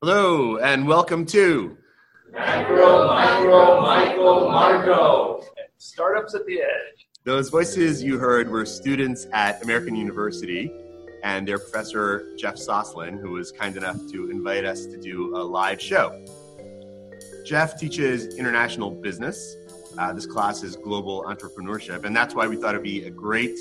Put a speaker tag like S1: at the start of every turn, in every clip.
S1: Hello, and welcome to
S2: Macro, Micro, Michael, Marco. Startups at the Edge.
S1: Those voices you heard were students at American University and their professor, Jeff Sosland, who was kind enough to invite us to do a live show. Jeff teaches international business. Uh, this class is global entrepreneurship, and that's why we thought it'd be a great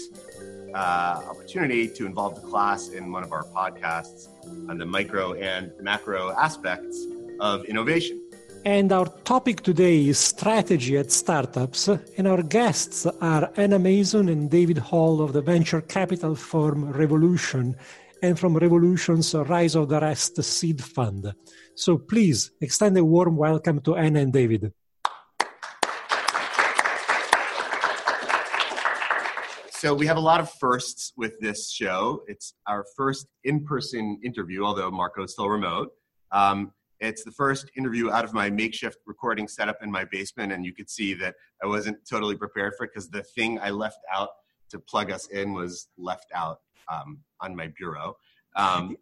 S1: uh, opportunity to involve the class in one of our podcasts on the micro and macro aspects of innovation.
S3: And our topic today is strategy at startups. And our guests are Anna Mason and David Hall of the venture capital firm Revolution and from Revolution's Rise of the Rest seed fund. So please extend a warm welcome to Anna and David.
S1: So we have a lot of firsts with this show. It's our first in-person interview, although Marco's still remote. Um, it's the first interview out of my makeshift recording setup in my basement, and you could see that I wasn't totally prepared for it because the thing I left out to plug us in was left out um, on my bureau. Um,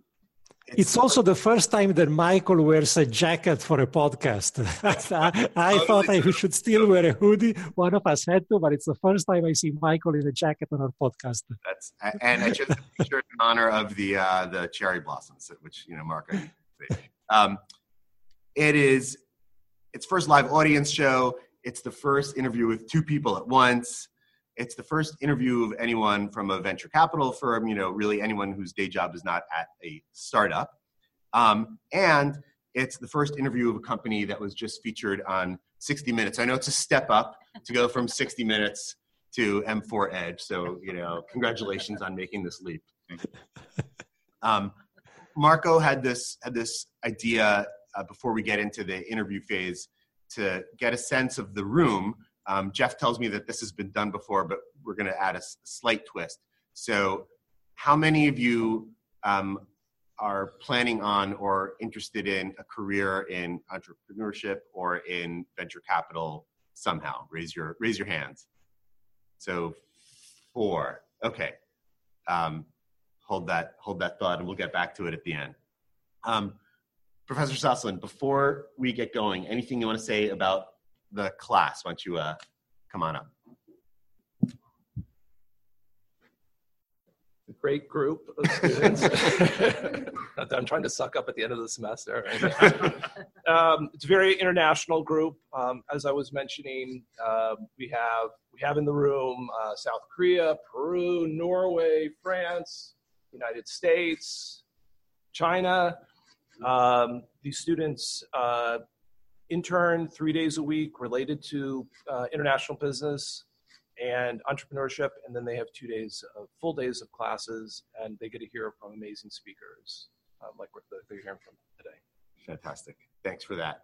S3: it's, it's, also the first time that Michael wears a jacket for a podcast. I, I thought I should still wear a hoodie. One of us had to, but it's the first time I see Michael in a jacket on our podcast.
S1: That's and I just picture in honor of the uh, the cherry blossoms, which you know, Mark. Um, it is its first live audience show. It's the first interview with two people at once. It's the first interview of anyone from a venture capital firm, you know, really anyone whose day job is not at a startup. Um, and it's the first interview of a company that was just featured on 60 Minutes. I know it's a step up to go from 60 Minutes to M4 Edge. So, you know, congratulations on making this leap. Um, Marco had this had this idea uh, before we get into the interview phase to get a sense of the room. Um, Jeff tells me that this has been done before, but we're going to add a, s- slight twist. So, how many of you um, are planning on or interested in a career in entrepreneurship or in venture capital somehow? Raise your raise your hands. So, four. Okay. Um, hold that hold that thought, and we'll get back to it at the end. Um, Professor Sosland, before we get going, anything you want to say about the class? Why don't you uh, come on up?
S2: Great group of students. I'm trying to suck up at the end of the semester. um, it's a very international group. Um, as I was mentioning, uh, we have we have in the room uh, South Korea, Peru, Norway, France, United States, China. Um, these students uh, intern three days a week related to uh, international business and entrepreneurship, and then they have two days of full days of classes, and they get to hear from amazing speakers um, like what they're hearing from today.
S1: Fantastic. Thanks for that.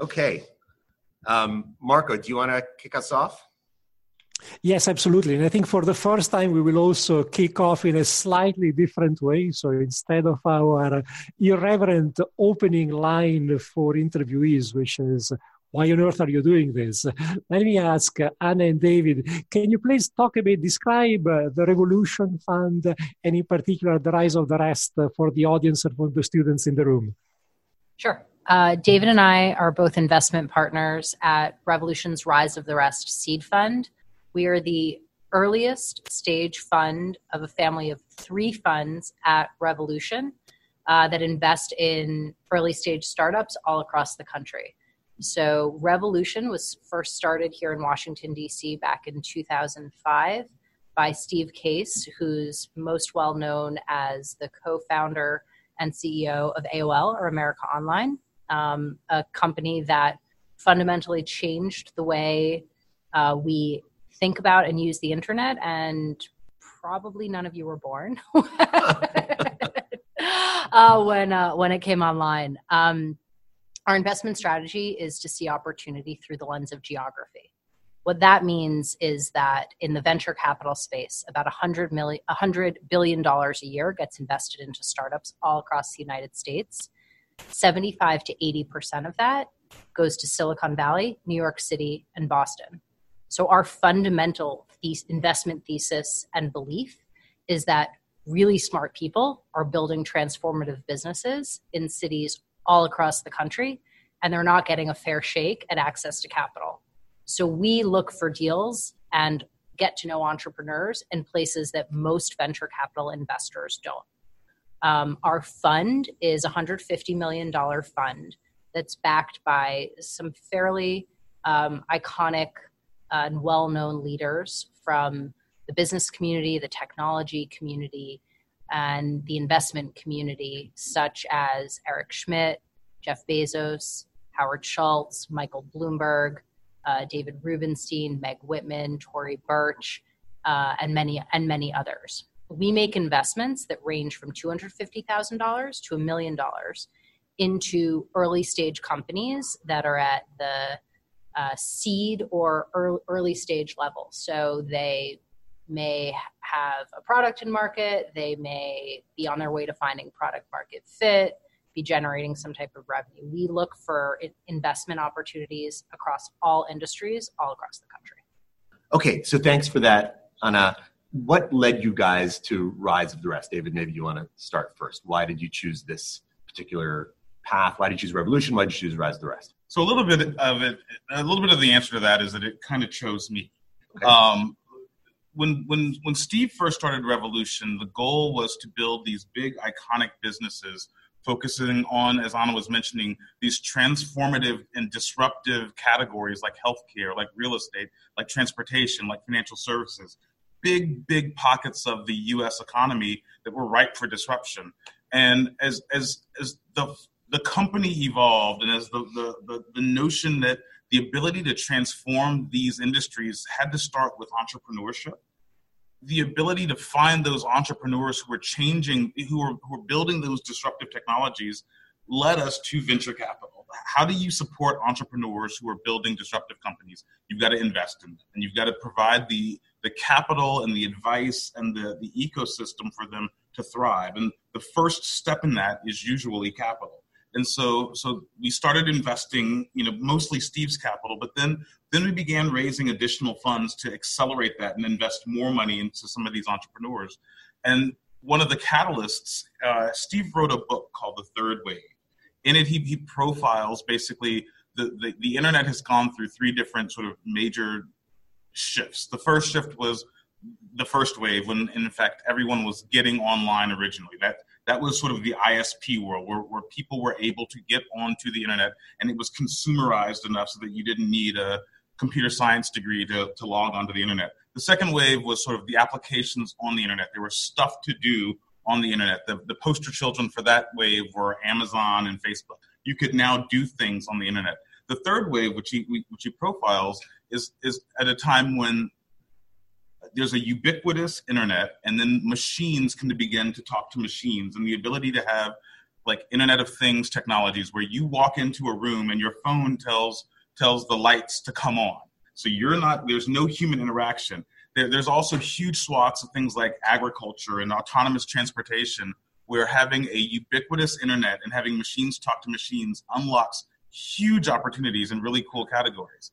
S1: Okay. Um, Marco, do you want to kick us off?
S3: Yes, absolutely. And I think for the first time, we will also kick off in a slightly different way. So instead of our irreverent opening line for interviewees, which is, why on earth are you doing this? Let me ask Anna and David, can you please talk a bit, describe the Revolution Fund and in particular the Rise of the Rest for the audience and for the students in the room?
S4: Sure. Uh, David and I are both investment partners at Revolution's Rise of the Rest seed fund. We are the earliest stage fund of a family of three funds at Revolution uh, that invest in early stage startups all across the country. So, Revolution was first started here in Washington, D.C. back in 2005 by Steve Case, who's most well known as the co founder and CEO of AOL or America Online, um, a company that fundamentally changed the way uh, we think about and use the internet and probably none of you were born uh, when uh, when it came online. Um, our investment strategy is to see opportunity through the lens of geography. What that means is that in the venture capital space, about 100 million, 100 billion dollars a year gets invested into startups all across the United States. 75 to 80 percent of that goes to Silicon Valley, New York City, and Boston. So, our fundamental investment thesis and belief is that really smart people are building transformative businesses in cities all across the country, and they're not getting a fair shake at access to capital. So we look for deals and get to know entrepreneurs in places that most venture capital investors don't. Um, our fund is a $150 million fund that's backed by some fairly um, iconic and well known leaders from the business community, the technology community, and the investment community, such as Eric Schmidt, Jeff Bezos, Howard Schultz, Michael Bloomberg, uh, David Rubenstein, Meg Whitman, Tory Burch, uh, and many and many others. We make investments that range from two hundred fifty thousand dollars to a million dollars into early stage companies that are at the uh, seed or early, early stage level. So they may have a product in market, they may be on their way to finding product market fit, be generating some type of revenue. We look for investment opportunities across all industries, all across the country.
S1: Okay, so thanks for that, Anna. What led you guys to Rise of the Rest? David, maybe you want to start first. Why did you choose this particular path? Why did you choose Revolution? Why did you choose Rise of the Rest?
S5: So a little bit of it, a little bit of the answer to that is that it kind of chose me. Okay. Um, when when when Steve first started Revolution, the goal was to build these big iconic businesses focusing on, as Anna was mentioning, these transformative and disruptive categories like healthcare, like real estate, like transportation, like financial services. Big, big pockets of the U.S. economy that were ripe for disruption. And as as as the the company evolved, and as the the, the, the notion that the ability to transform these industries had to start with entrepreneurship the ability to find those entrepreneurs who are changing, who are, who are building those disruptive technologies, led us to venture capital. How do you support entrepreneurs who are building disruptive companies? You've got to invest in them, and you've got to provide the the capital and the advice and the, the ecosystem for them to thrive. And the first step in that is usually capital and so so we started investing you know mostly steve's capital but then then we began raising additional funds to accelerate that and invest more money into some of these entrepreneurs. And one of the catalysts uh, steve wrote a book called the third wave in it he, he profiles basically the, the, the internet has gone through three different sort of major shifts. The first shift was the first wave when in fact everyone was getting online originally. That that was sort of the ISP world where, where people were able to get onto the internet and it was consumerized enough so that you didn't need a computer science degree to, to log onto the internet. The second wave was sort of the applications on the internet. There was stuff to do on the internet. The, the poster children for that wave were Amazon and Facebook. You could now do things on the internet. The third wave, which he, which he profiles, is, is at a time when there's a ubiquitous internet, and then machines can begin to talk to machines, and the ability to have like Internet of Things technologies where you walk into a room and your phone tells tells the lights to come on. So you're not there's no human interaction. There, there's also huge swaths of things like agriculture and autonomous transportation where having a ubiquitous internet and having machines talk to machines unlocks huge opportunities in really cool categories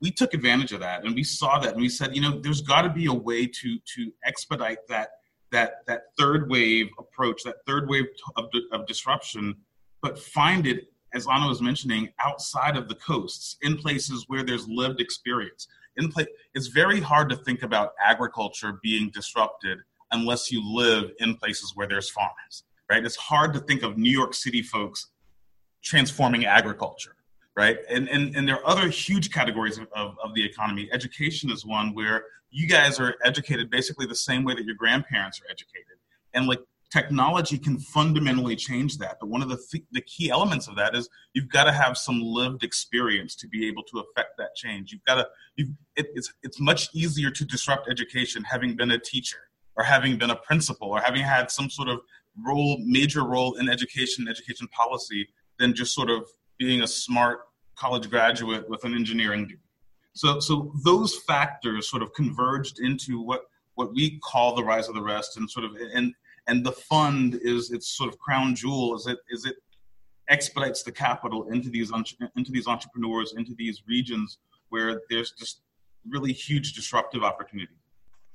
S5: we took advantage of that and we saw that and we said, you know, there's got to be a way to to expedite that that that third wave approach, that third wave of, of disruption, but find it, as Anna was mentioning, outside of the coasts, in places where there's lived experience. In place, it's very hard to think about agriculture being disrupted unless you live in places where there's farms, right? It's hard to think of New York City folks transforming agriculture right? And, and, and there are other huge categories of, of, of, the economy. Education is one where you guys are educated basically the same way that your grandparents are educated. And like technology can fundamentally change that. But one of the, th- the key elements of that is you've got to have some lived experience to be able to affect that change. You've got to, you've, it, it's, it's much easier to disrupt education having been a teacher or having been a principal or having had some sort of role, major role in education, education policy than just sort of being a smart college graduate with an engineering degree. So, so those factors sort of converged into what what we call the rise of the rest, and sort of and and the fund is its sort of crown jewel. Is it is it expedites the capital into these into these entrepreneurs into these regions where there's just really huge disruptive opportunity.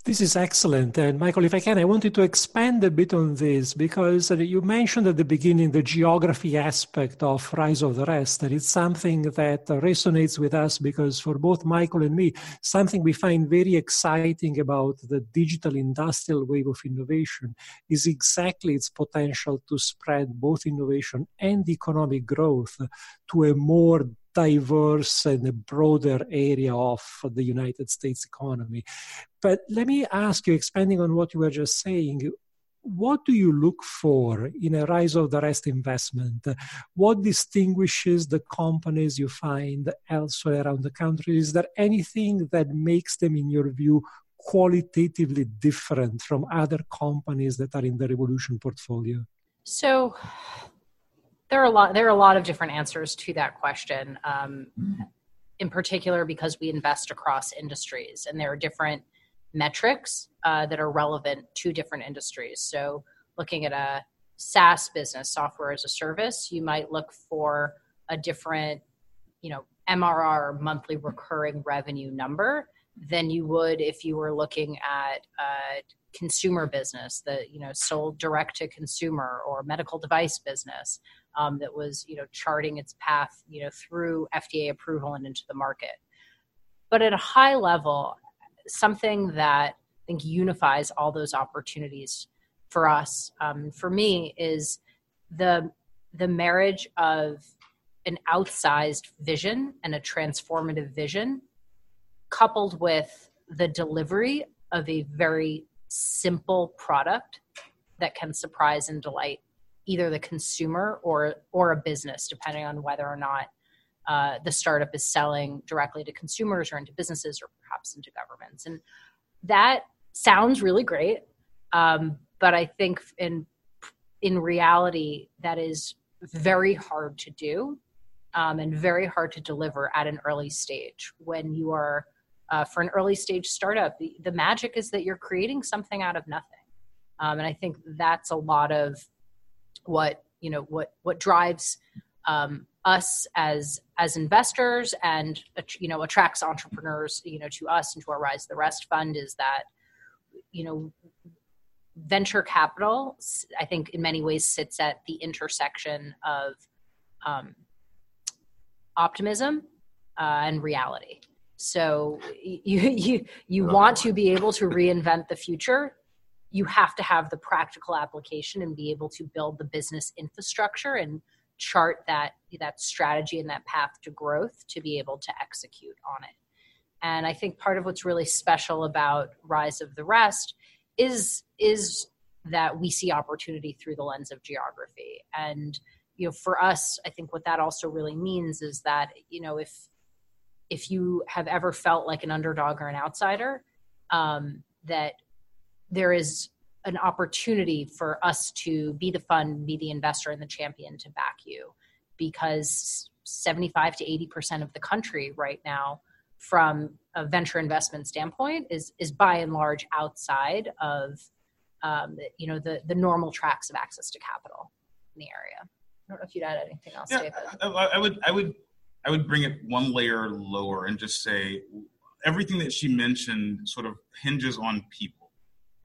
S3: This is excellent. And Michael, if I can, I wanted to expand a bit on this because uh, you mentioned at the beginning the geography aspect of Rise of the Rest. And it's something that resonates with us because for both Michael and me, something we find very exciting about the digital industrial wave of innovation is exactly its potential to spread both innovation and economic growth to a more diverse and a broader area of the United States economy. But let me ask you, expanding on what you were just saying, what do you look for in a rise of the rest investment? What distinguishes the companies you find elsewhere around the country? Is there anything that makes them, in your view, qualitatively different from other companies that are in the Revolution portfolio?
S4: So, there are a lot there are a lot of different answers to that question um, in particular because we invest across industries and there are different metrics uh, that are relevant to different industries. So looking at a saas business software as a service you might look for a different you know mrr monthly recurring revenue number than you would if you were looking at a consumer business that you know sold direct to consumer or medical device business um, that was you know charting its path you know through FDA approval and into the market. But at a high level, something that I think unifies all those opportunities for us, um, for me, is the the marriage of an outsized vision and a transformative vision, coupled with the delivery of a very simple product that can surprise and delight either the consumer or or a business, depending on whether or not uh, the startup is selling directly to consumers or into businesses or perhaps into governments. And that sounds really great, um, but I think in in reality that is very hard to do um, and very hard to deliver at an early stage when you are uh, for an early stage startup the, the, magic is that you're creating something out of nothing um, and i think that's a lot of what you know what what drives um, us as as investors and you know attracts entrepreneurs you know to us and to our rise the rest fund is that you know venture capital i think in many ways sits at the intersection of um, optimism uh, and reality. So you you you want to be able to reinvent the future you have to have the practical application and be able to build the business infrastructure and chart that that strategy and that path to growth to be able to execute on it. And i think part of what's really special about rise of the rest is is that we see opportunity through the lens of geography. And you know for us i think what that also really means is that you know if if you have ever felt like an underdog or an outsider um, that there is an opportunity for us to be the fund, be the investor, and the champion to back you because 75 to 80% of the country right now from a venture investment standpoint is is by and large outside of um, you know the the normal tracks of access to capital in the area. I don't know if you'd add anything else, yeah, David.
S5: I, I would I would I would bring it one layer lower and just say everything that she mentioned sort of hinges on people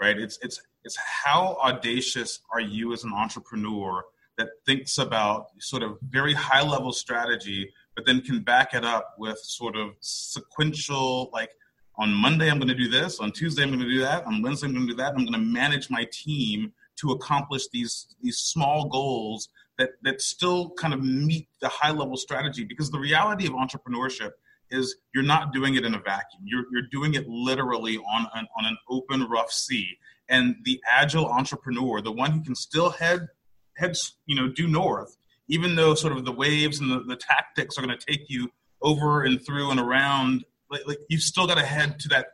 S5: right? It's it's it's how audacious are you as an entrepreneur that thinks about sort of very high level strategy, but then can back it up with sort of sequential like on Monday I'm going to do this, on Tuesday I'm going to do that, on Wednesday I'm going to do that. I'm going to manage my team to accomplish these these small goals that that still kind of meet the high level strategy because the reality of entrepreneurship is you're not doing it in a vacuum. You're, you're doing it literally on an, on an open, rough sea. And the agile entrepreneur, the one who can still head, head you know, due north, even though sort of the waves and the, the tactics are going to take you over and through and around, like, like you've still got to head to that,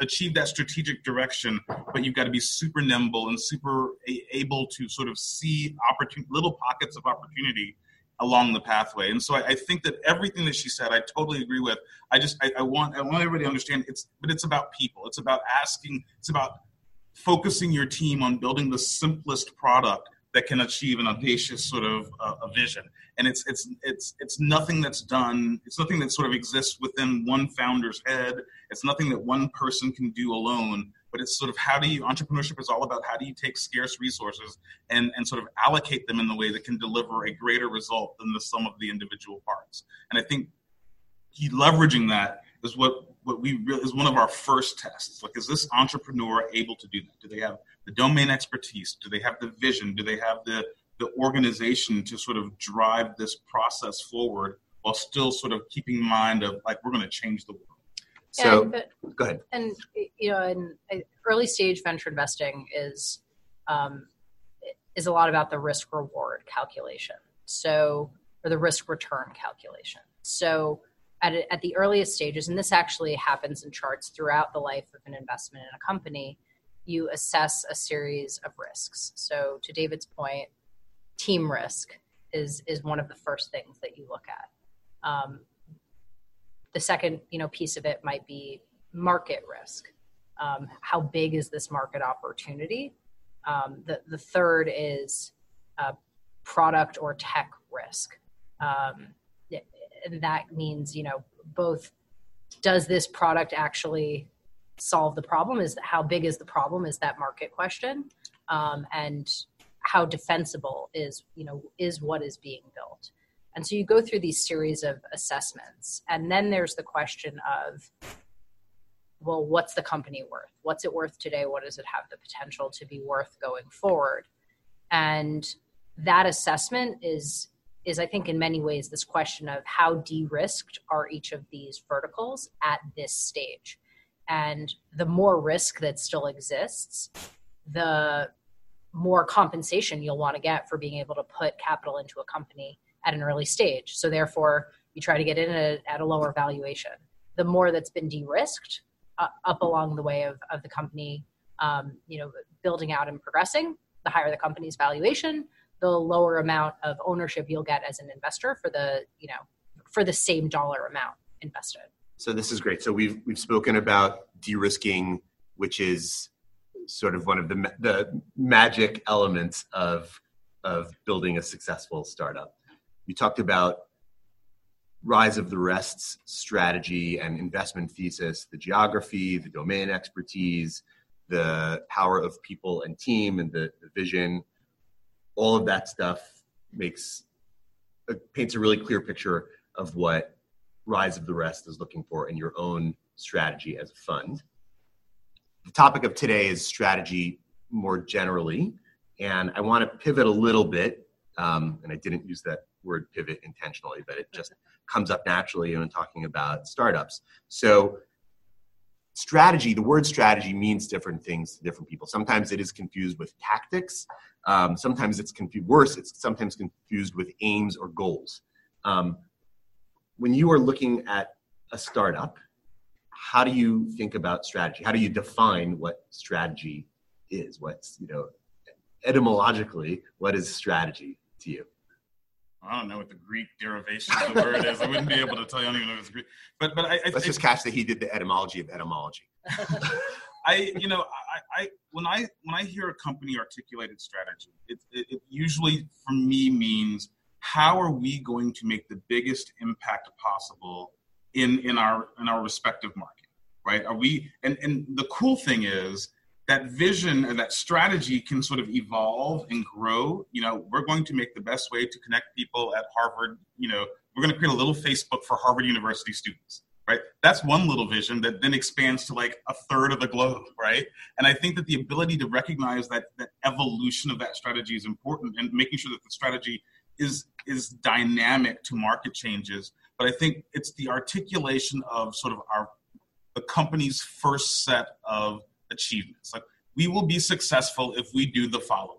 S5: achieve that strategic direction, but you've got to be super nimble and super able to sort of see opportunity, little pockets of opportunity along the pathway. And so I, I, think that everything that she said, I totally agree with. I just I, I, want I want everybody to understand it's but it's about people. It's about asking. It's about focusing your team on building the simplest product that can achieve an audacious sort of uh, a vision. And it's it's it's it's nothing that's done. It's nothing that sort of exists within one founder's head. It's nothing that one person can do alone. But it's sort of how do you entrepreneurship is all about how do you take scarce resources and and sort of allocate them in the way that can deliver a greater result than the sum of the individual parts. And I think he leveraging that is what what we really is one of our first tests. Like, is this entrepreneur able to do that? Do they have the domain expertise? Do they have the vision? Do they have the the organization to sort of drive this process forward while still sort of keeping mind of like we're going to change the world.
S1: So
S4: and, but,
S1: go ahead.
S4: And you know, in early stage venture investing is um, is a lot about the risk reward calculation. So or the risk return calculation. So at, at the earliest stages, and this actually happens in charts throughout the life of an investment in a company, you assess a series of risks. So to David's point, team risk is is one of the first things that you look at. Um, the second, you know, piece of it might be market risk. Um, how big is this market opportunity? Um, the the third is uh, product or tech risk, um, and that means you know both. Does this product actually solve the problem? Is how big is the problem? Is that market question? Um, and how defensible is you know is what is being built and so you go through these series of assessments and then there's the question of well what's the company worth? What's it worth today? What does it have the potential to be worth going forward? And that assessment is is i think in many ways this question of how de-risked are each of these verticals at this stage. And the more risk that still exists the more compensation you'll want to get for being able to put capital into a company at an early stage. So therefore, you try to get in a, at a lower valuation. The more that's been de-risked uh, up along the way of, of the company, um, you know, building out and progressing, the higher the company's valuation, the lower amount of ownership you'll get as an investor for the, you know, for the same dollar amount invested.
S1: So this is great. So we've we've spoken about de-risking, which is sort of one of the the magic elements of of building a successful startup. You talked about rise of the rest's strategy and investment thesis, the geography, the domain expertise, the power of people and team, and the, the vision. All of that stuff makes uh, paints a really clear picture of what Rise of the Rest is looking for in your own strategy as a fund the topic of today is strategy more generally. And I want to pivot a little bit. Um, and I didn't use that word pivot intentionally, but it just comes up naturally when talking about startups. So, strategy, the word strategy means different things to different people. Sometimes it is confused with tactics. Um, sometimes it's confused, worse, it's sometimes confused with aims or goals. Um, when you are looking at a startup, how do you think about strategy? How do you define what strategy is? What's, you know, etymologically, what is strategy to you?
S5: I don't know what the Greek derivation of the word is. I wouldn't be able to tell you. I don't even know if it's Greek. But but I, I
S1: let's just catch that he did the etymology of etymology.
S5: I you know I, I when I when I hear a company articulated strategy, it, it, it usually for me means how are we going to make the biggest impact possible in in our in our respective market right are we and and the cool thing is that vision and that strategy can sort of evolve and grow. You know we're going to make the best way to connect people at harvard. You know we're going to create a little facebook for harvard university students right? That's one little vision that then expands to like a third of the globe right? And i think that the ability to recognize that that evolution of that strategy is important and making sure that the strategy is is dynamic to market changes. But I think it's the articulation of sort of our the company's first set of achievements. Like we will be successful if we do the following.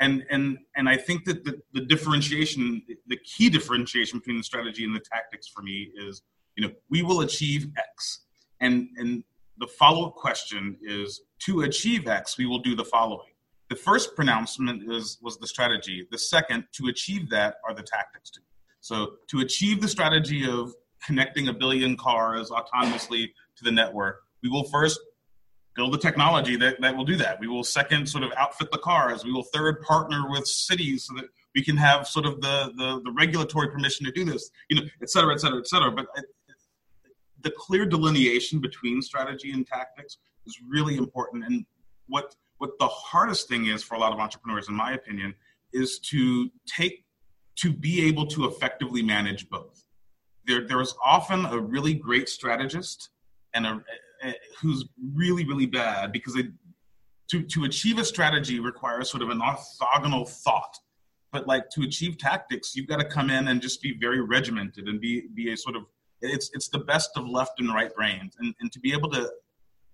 S5: And and and I think that the, the differentiation, the key differentiation between the strategy and the tactics for me is, you know, we will achieve X. And and the follow-up question is to achieve X, we will do the following. The first pronouncement is was the strategy. The second, to achieve that, are the tactics. To so to achieve the strategy of connecting a billion cars autonomously to the network, we will first build the technology that, that will do that. We will second sort of outfit the cars. We will third partner with cities so that we can have sort of the, the, the regulatory permission to do this, you know, et cetera, et cetera, et cetera. But the clear delineation between strategy and tactics is really important. And what what the hardest thing is for a lot of entrepreneurs, in my opinion, is to take to be able to effectively manage both. There, there is often a really great strategist and a Eh, who's really, really bad because to, to achieve a strategy requires sort of an orthogonal thought. But like to achieve tactics, you've got to come in and just be very regimented and be, be a sort of, it's, it's the best of left and right brains. And, and to be able to,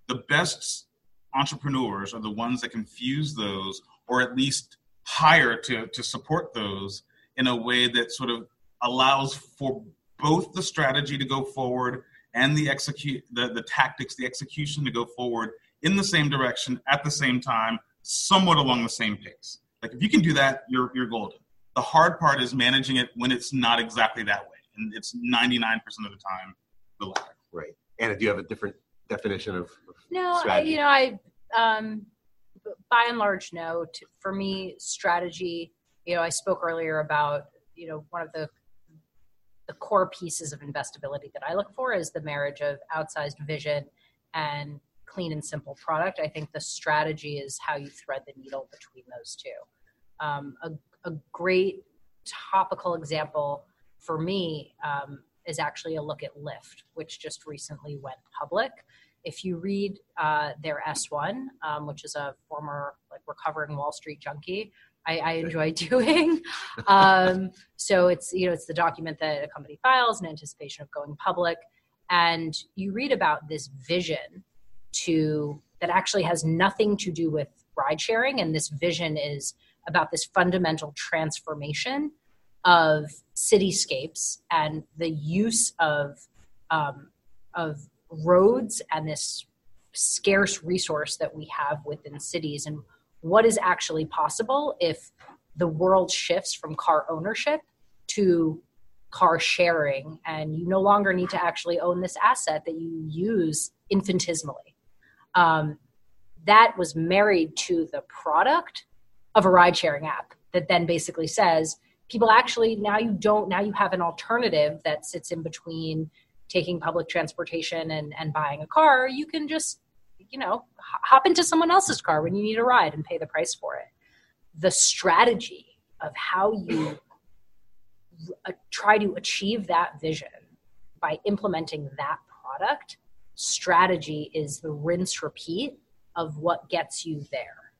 S5: the best entrepreneurs are the ones that can fuse those or at least hire to, to support those in a way that sort of allows for both the strategy to go forward and the execute the, the tactics the execution to go forward in the same direction at the same time somewhat along the same pace. Like if you can do that you're you're golden. The hard part is managing it when it's not exactly that way and it's 99% of the time the latter.
S1: Right. And do you have a different definition of, of
S4: no I, you know i um by and large no. To, for me strategy you know i spoke earlier about you know one of the the core pieces of investability that i look for is the marriage of outsized vision and clean and simple product. I think the strategy is how you thread the needle between those two. Um, a, a great topical example for me um, is actually a look at lyft which just recently went public. If you read uh, their S1, um, which is a former like recovering Wall Street junkie, I, I enjoy doing. Um, so it's you know it's the document that a company files in anticipation of going public, and you read about this vision to that actually has nothing to do with ride sharing, and this vision is about this fundamental transformation of cityscapes and the use of um, of roads and this scarce resource that we have within cities. And what is actually possible if the world shifts from car ownership to car sharing and you no longer need to actually own this asset that you use infinitesimally. Um, that was married to the product of a ride sharing app that then basically says people actually now you don't now you have an alternative that sits in between taking public transportation and, and buying a car, you can just, you know, hop into someone else's car when you need a ride and pay the price for it. The strategy of how you uh, try to achieve that vision by implementing that product strategy is the rinse repeat of what gets you there.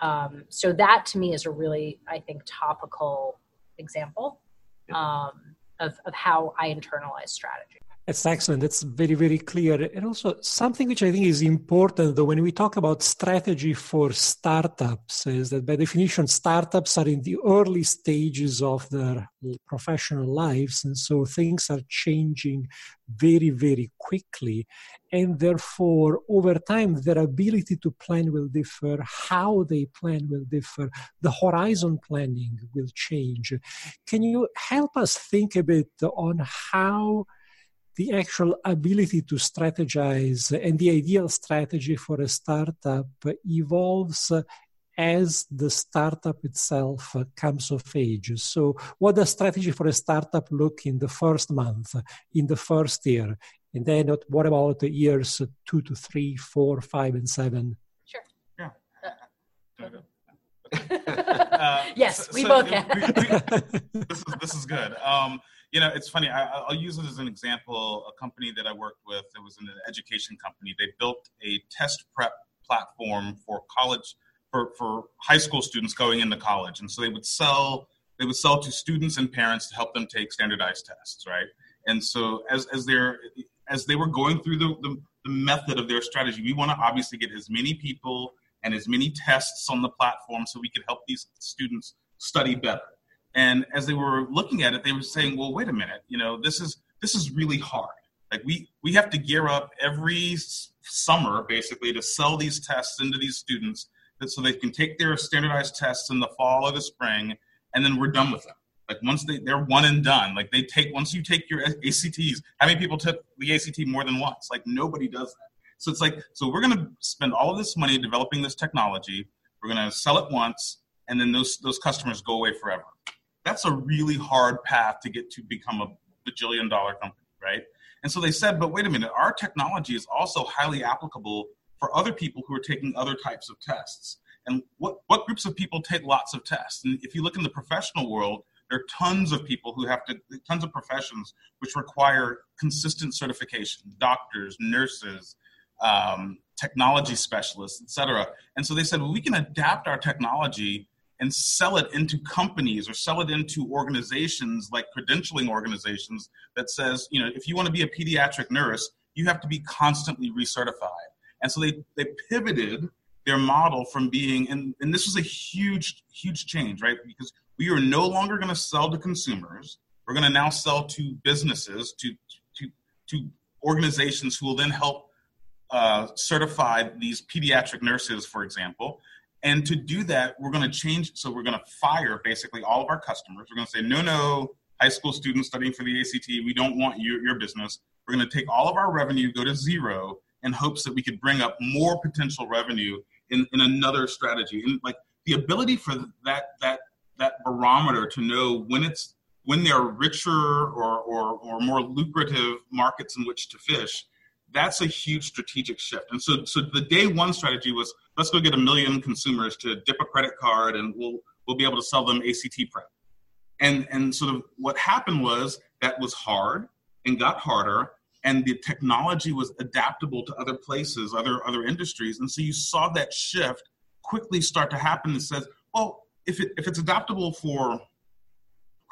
S4: Um, so that to me is a really, I think, topical example um, of, of how I internalize strategy.
S3: That's excellent. That's very, very clear. And also something which I think is important, though, when we talk about strategy for startups, is that by definition, startups are in the early stages of their professional lives. And so things are changing very, very quickly. And therefore, over time, their ability to plan will differ, how they plan will differ, the horizon planning will change. Can you help us think a bit on how? The actual ability to strategize and the ideal strategy for a startup evolves as the startup itself comes of age. So, what does strategy for a startup look in the first month, in the first year, and then what about the years two to three, four, five, and seven?
S4: Sure.
S5: Yeah.
S4: Uh, yes, so, we so both can. We,
S5: we, this, is, this is good. Um, you know, it's funny. I, will use it as an example. A company that I worked with, it was an education company. They built a test prep platform for college for, for high school students going into college, and so they would sell they would sell to students and parents to help them take standardized tests, right? And so as as they're as they were going through the, the, the method of their strategy, we want to obviously get as many people and as many tests on the platform so we could help these students study better and as they were looking at it, they were saying, "Well, wait a minute. You know, this is this is really hard. Like we we have to gear up every summer basically to sell these tests into these students, that so they can take their standardized tests in the fall or the spring, and then we're done with them. Like once they they're one and done. Like they take once you take your ACTs. How many people took the ACT more than once? Like nobody does that. So it's like so we're going to spend all of this money developing this technology. We're going to sell it once, and then those those customers go away forever that's a really hard path to get to become a bajillion dollar company, right? And so they said, but wait a minute, our technology is also highly applicable for other people who are taking other types of tests. And what, what groups of people take lots of tests? And if you look in the professional world, there are tons of people who have to, tons of professions which require consistent certification doctors, nurses, um, technology specialists, et cetera. And so they said, well, we can adapt our technology and sell it into companies or sell it into organizations like credentialing organizations that says, you know, if you want to be a pediatric nurse, you have to be constantly recertified. And so they, they pivoted their model from being, and, and this was a huge, huge change, right? Because we are no longer going to sell to consumers. We're going to now sell to businesses, to, to, to organizations who will then help uh, certify these pediatric nurses, for example. And to do that, we're going to change. So we're going to fire basically all of our customers. We're going to say, no, no, high school students studying for the ACT, we don't want your, your business. We're going to take all of our revenue, go to zero, in hopes that we could bring up more potential revenue in, in another strategy. And like the ability for that that that barometer to know when it's when there are richer or, or, or more lucrative markets in which to fish, that's a huge strategic shift. And so, so the day one strategy was let's go get a million consumers to dip a credit card and we'll, we'll be able to sell them ACT prep. And, and sort of what happened was that was hard and got harder and the technology was adaptable to other places, other, other industries. And so you saw that shift quickly start to happen that says, well, if, it, if it's adaptable for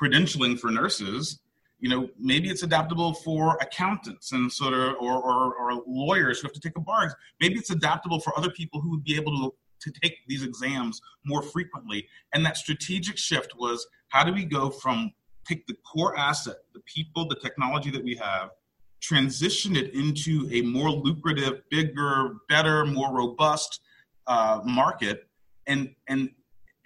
S5: credentialing for nurses, you know, maybe it's adaptable for accountants and sort of, or, or, or lawyers who have to take a bar. Maybe it's adaptable for other people who would be able to to take these exams more frequently. And that strategic shift was how do we go from take the core asset, the people, the technology that we have, transition it into a more lucrative, bigger, better, more robust uh, market, and and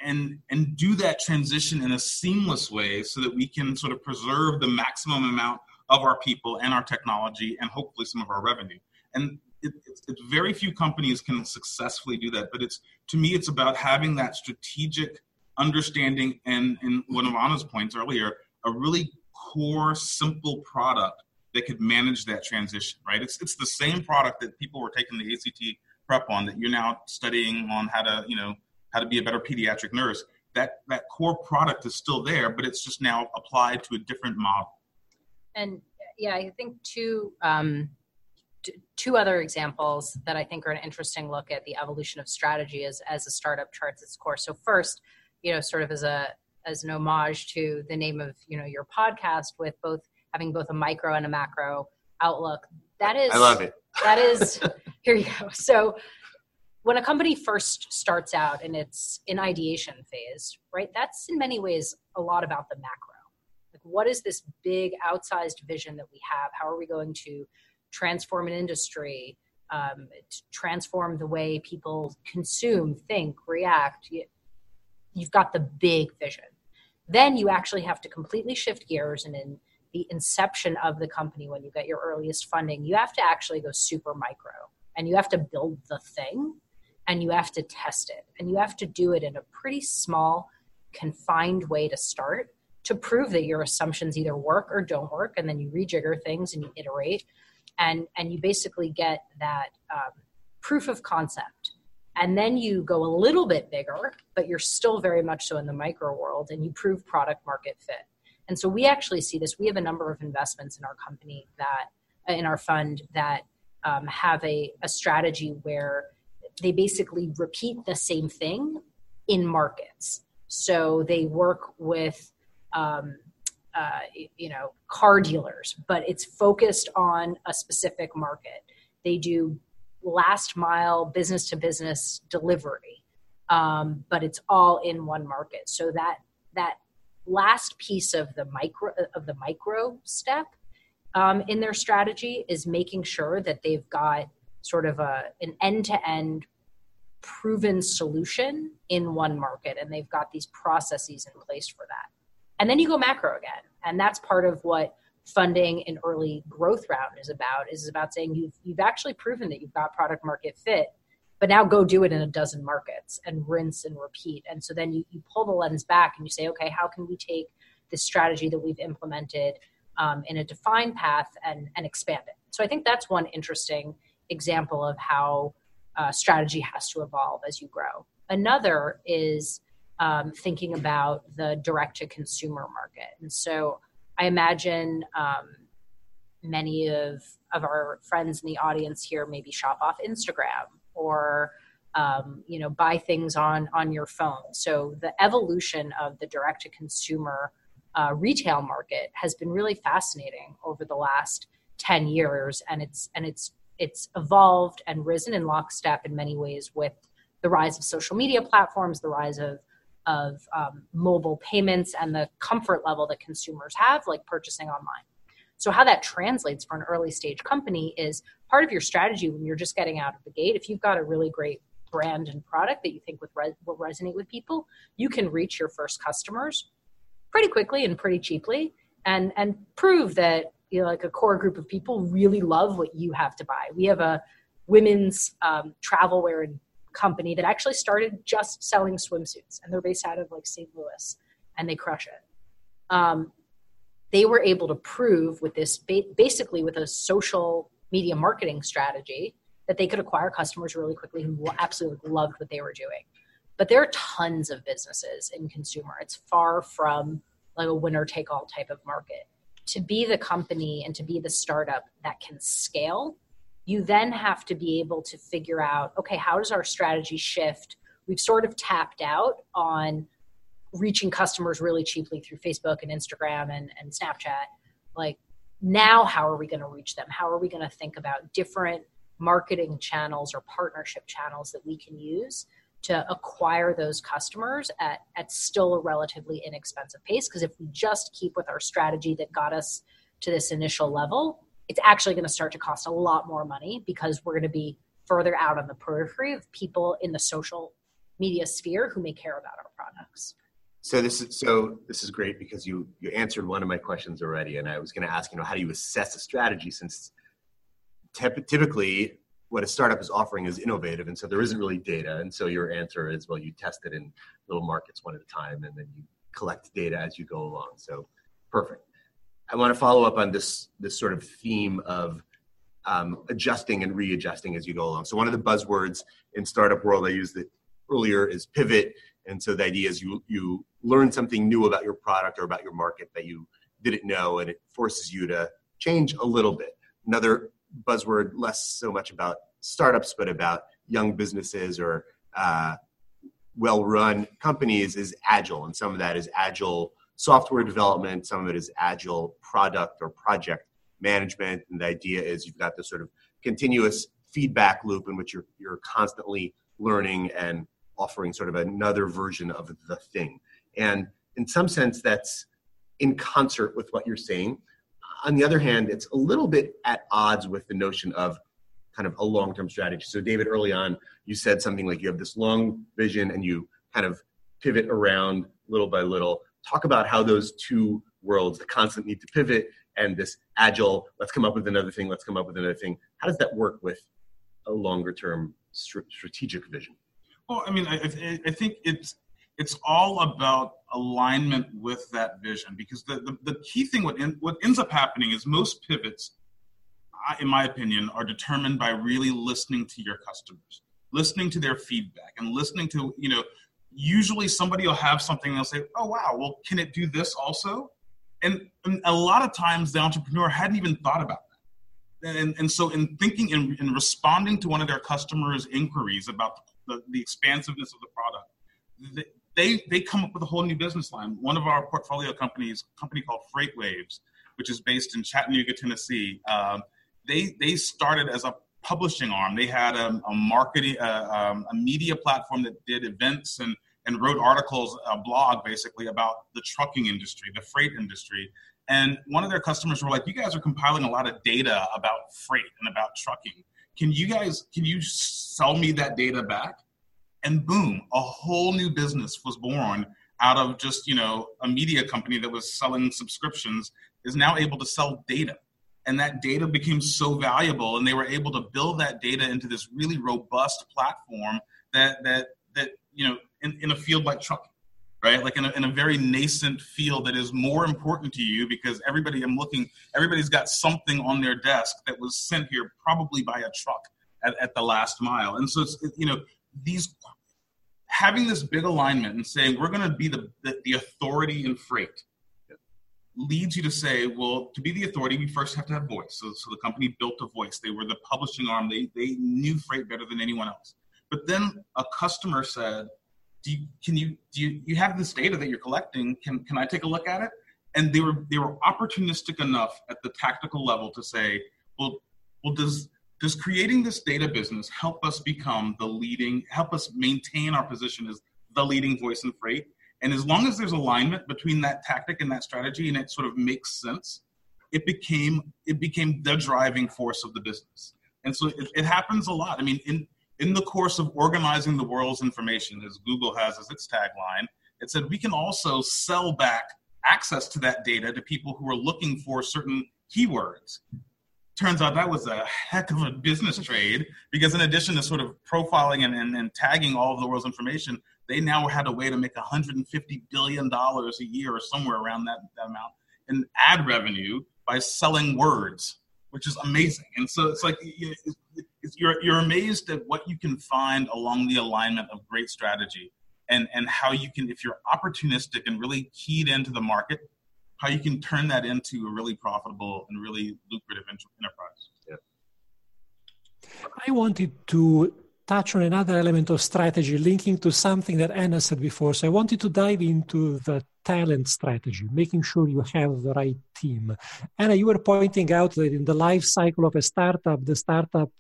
S5: and and do that transition in a seamless way so that we can sort of preserve the maximum amount of our people and our technology and hopefully some of our revenue. And it, it's, it's very few companies can successfully do that but it's to me it's about having that strategic understanding and and one of anna's points earlier a really core simple product that could manage that transition right? It's it's the same product that people were taking the act prep on that you're now studying on how to you know how to be a better pediatric nurse that that core product is still there but it's just now applied to a different model.
S4: And yeah i think two um, t- two other examples that i think are an interesting look at the evolution of strategy as as a startup charts its course. So first you know sort of as a as an homage to the name of you know your podcast with both having both a micro and a macro outlook that is
S1: I love it.
S4: that is here you go. So when a company first starts out and its in ideation phase, right? That's in many ways a lot about the macro. Like what is this big outsized vision that we have? How are we going to transform an industry, um, transform the way people consume, think, react? You've got the big vision. Then you actually have to completely shift gears and in the inception of the company when you get your earliest funding, you have to actually go super micro and you have to build the thing and you have to test it. And you have to do it in a pretty small confined way to start to prove that your assumptions either work or don't work. And then you rejigger things and you iterate. And and you basically get that um, proof of concept. And then you go a little bit bigger but you're still very much so in the micro world and you prove product market fit. And so we actually see this. We have a number of investments in our company that in our fund that um, have a, a strategy where they basically repeat the same thing in markets. So they work with, um, uh, you know, car dealers, but it's focused on a specific market. They do last mile business to business delivery, um, but it's all in one market. So that that last piece of the micro of the micro step um, in their strategy is making sure that they've got sort of a an end to end proven solution in one market and they've got these processes in place for that. And then you go macro again. And that's part of what funding an early growth round is about is about saying you've you've actually proven that you've got product market fit but now go do it in a dozen markets and rinse and repeat and so then you, you pull the lens back and you say okay how can we take this strategy that we've implemented um, in a defined path and and expand it so i think that's one interesting example of how uh, strategy has to evolve as you grow. Another is um, thinking about the direct to consumer market. And so I imagine um, many of, of our friends in the audience here maybe shop off Instagram or um, you know buy things on on your phone. So the evolution of the direct to consumer uh, retail market has been really fascinating over the last 10 years and it's and it's it's evolved and risen in lockstep in many ways with the rise of social media platforms the rise of of um, mobile payments and the comfort level that consumers have like purchasing online. So how that translates for an early stage company is part of your strategy when you're just getting out of the gate if you've got a really great brand and product that you think would re- will resonate with people you can reach your first customers pretty quickly and pretty cheaply and and prove that you know like a core group of people really love what you have to buy we have a women's um, travel wear company that actually started just selling swimsuits and they're based out of like st louis and they crush it um, they were able to prove with this ba- basically with a social media marketing strategy that they could acquire customers really quickly who absolutely loved what they were doing but there are tons of businesses in consumer. It's far from like a winner take all type of market. To be the company and to be the startup that can scale, you then have to be able to figure out okay, how does our strategy shift? We've sort of tapped out on reaching customers really cheaply through Facebook and Instagram and, and Snapchat. Like, now, how are we going to reach them? How are we going to think about different marketing channels or partnership channels that we can use to acquire those customers at, at still a relatively inexpensive pace. Because if we just keep with our strategy that got us to this initial level, it's actually going to start to cost a lot more money because we're going to be further out on the periphery of people in the social media sphere who may care about our products.
S1: So this is so this is great because you you answered one of my questions already, and I was going to ask you know how do you assess a strategy since typically what a startup is offering is innovative and so there isn't really data and so your answer is well you test it in little markets one at a time and then you collect data as you go along. So perfect. I want to follow up on this this sort of theme of um, adjusting and readjusting as you go along. So one of the buzzwords in startup world i used it earlier is pivot. And so the idea is you you learn something new about your product or about your market that you didn't know and it forces you to change a little bit. Another buzzword less so much about startups, but about young businesses or uh, well run companies is agile. And some of that is agile software development, some of it is agile product or project management. And the idea is you've got this sort of continuous feedback loop in which you're, you're constantly learning and offering sort of another version of the thing. And in some sense, that's in concert with what you're saying on the other hand, it's a little bit at odds with the notion of kind of a long term strategy. So, David, early on, you said something like you have this long vision and you kind of pivot around little by little. Talk about how those two worlds, the constant need to pivot and this agile, let's come up with another thing, let's come up with another thing. How does that work with a longer term strategic vision?
S5: Well, I mean, I, I think it's it's all about alignment with that vision. Because the, the, the key thing what, in, what ends up happening is most pivots in my opinion are determined by really listening to your customers listening to their feedback and listening to you know usually somebody will have something and they'll say oh wow well can it do this also? And, and a lot of times the entrepreneur hadn't even thought about that. And, and so in thinking and in, in responding to one of their customers inquiries about the, the expansiveness of the product they they come up with a whole new business line. One of our portfolio companies, a company called FreightWaves, which is based in Chattanooga, Tennessee. Um, they they started as a publishing arm. They had a, a marketing uh, um, a media platform that did events and and wrote articles, a blog basically about the trucking industry, the freight industry. And one of their customers were like, "You guys are compiling a lot of data about freight and about trucking. Can you guys can you sell me that data back?" And boom, a whole new business was born out of just you know a media company that was selling subscriptions is now able to sell data and that data became so valuable and they were able to build that data into this really robust platform that that that you know in, in a field like trucking right like in a, in a very nascent field that is more important to you because everybody i'm looking everybody's got something on their desk that was sent here probably by a truck at, at the last mile. And so it's you know these having this big alignment and saying we're going to be the, the, the authority in freight leads you to say, well, to be the authority, we first have to have voice. So, so the company built a voice. They were the publishing arm. They, they knew freight better than anyone else. But then a customer said, do you, can you, do you, you have this data that you're collecting? Can, can I take a look at it? And they were, they were opportunistic enough at the tactical level to say, well, well, does, does creating this data business help us become the leading, help us maintain our position as the leading voice in freight? And as long as there's alignment between that tactic and that strategy, and it sort of makes sense, it became it became the driving force of the business. And so it, it happens a lot. I mean, in in the course of organizing the world's information, as Google has as its tagline, it said we can also sell back access to that data to people who are looking for certain keywords. Turns out that was a heck of a business trade because, in addition to sort of profiling and, and, and tagging all of the world's information, they now had a way to make 150 billion dollars a year or somewhere around that, that amount in ad revenue by selling words, which is amazing. And so it's like you're you're amazed at what you can find along the alignment of great strategy, and and how you can, if you're opportunistic and really keyed into the market, how you can turn that into a really profitable and really lucrative enterprise. Yeah.
S3: I wanted to touch on another element of strategy linking to something that Anna said before. So I wanted to dive into the talent strategy, making sure you have the right team. Anna, you were pointing out that in the life cycle of a startup, the startup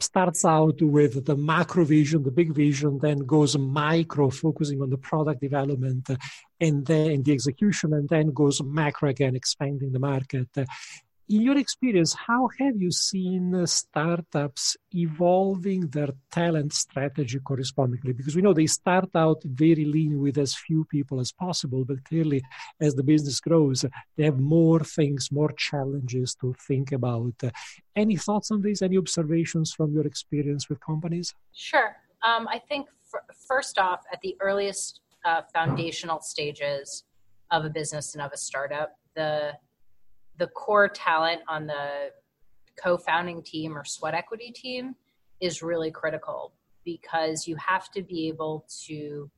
S3: starts out with the macro vision, the big vision, then goes micro, focusing on the product development and then the execution, and then goes macro again, expanding the market in your experience, how have you seen startups evolving their talent strategy correspondingly? Because we know they start out very lean with as few people as possible, but clearly, as the business grows, they have more things, more challenges to think about. Any thoughts on this? Any observations from your experience with companies?
S4: Sure. Um, I think f- first off, at the earliest uh, foundational stages of a business and of a startup, the the core talent on the co-founding team or sweat equity team is really critical because you have to be able to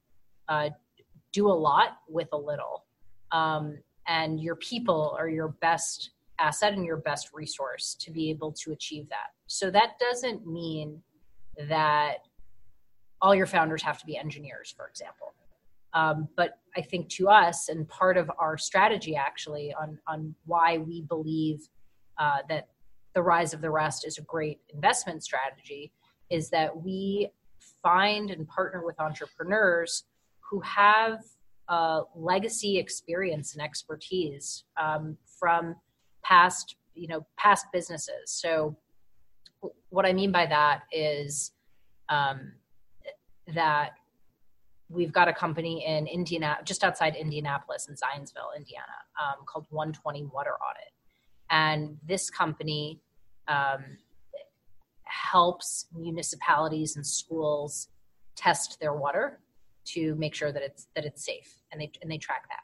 S4: uh, do a lot with a little. Um, and your people are your best asset and your best resource to be able to achieve that. So that doesn't mean that all your founders have to be engineers for example um, but I think to us, and part of our strategy actually on, on why we believe uh, that the rise of the rest is a great investment strategy, is that we find and partner with entrepreneurs who have legacy experience and expertise um, from past, you know, past businesses. So, what I mean by that is um, that we've got a company in Indiana, just outside Indianapolis in Zionsville, Indiana, um, called 120 Water Audit. And this company um, helps municipalities and schools test their water to make sure that it's that it's safe, and they and they track that.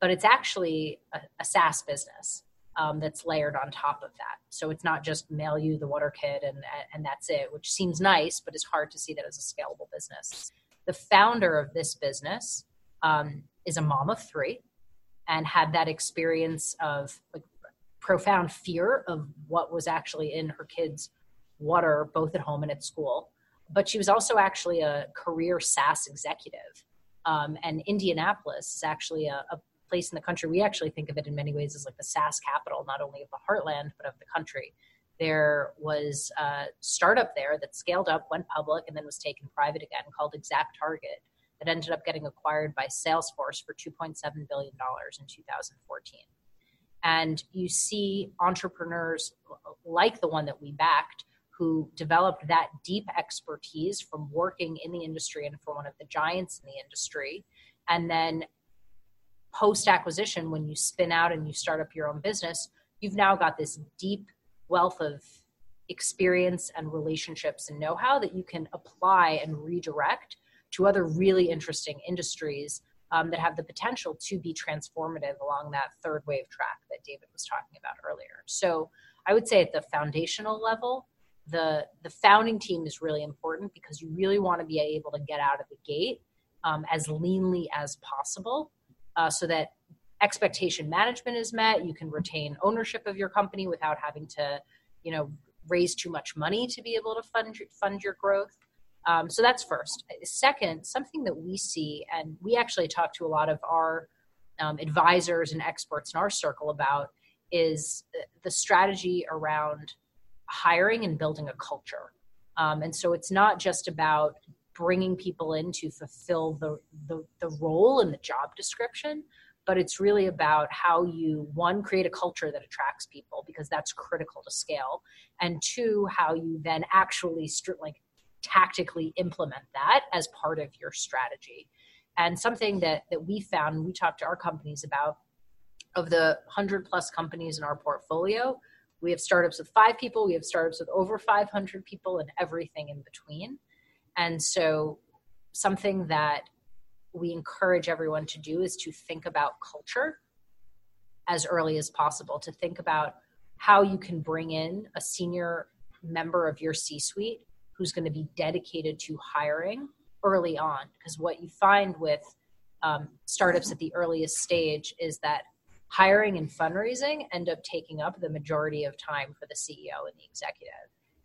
S4: But it's actually a, a SaaS business um, that's layered on top of that. So it's not just mail you the water kit and and that's it, which seems nice, but it's hard to see that as a scalable business the founder of this business um, is a mom of three and had that experience of like, profound fear of what was actually in her kids' water, both at home and at school. But she was also actually a career SaaS executive. Um, and Indianapolis is actually a, a place in the country. We actually think of it in many ways as like the SaaS capital, not only of the heartland, but of the country there was a startup there that scaled up, went public, and then was taken private again called ExactTarget that ended up getting acquired by Salesforce for $2.7 billion in 2014. And you see entrepreneurs like the one that we backed who developed that deep expertise from working in the industry and for one of the giants in the industry. And then post acquisition, when you spin out and you start up your own business, you've now got this deep wealth of experience and relationships and know-how that you can apply and redirect to other really interesting industries um, that have the potential to be transformative along that third wave track that David was talking about earlier. So I would say at the foundational level, the the founding team is really important because you really want to be able to get out of the gate um, as leanly as possible, uh, so that expectation management is met. You can retain ownership of your company without having to, you know, raise too much money to be able to fund fund your growth. Um, so that's first. Second, something that we see, and we actually talk to a lot of our um, advisors and experts in our circle about, is the strategy around hiring and building a culture. Um, and so it's not just about bringing people in to fulfill the, the, the role and the job description, but it's really about how you one create a culture that attracts people because that's critical to scale and two how you then actually like tactically implement that as part of your strategy. And something that that we found we talked to our companies about of the 100 plus companies in our portfolio we have startups with five people we have startups with over 500 people and everything in between. And so something that we encourage everyone to do is to think about culture as early as possible, to think about how you can bring in a senior member of your C suite who's going to be dedicated to hiring early on. Because what you find with um, startups at the earliest stage is that hiring and fundraising end up taking up the majority of time for the CEO and the executive.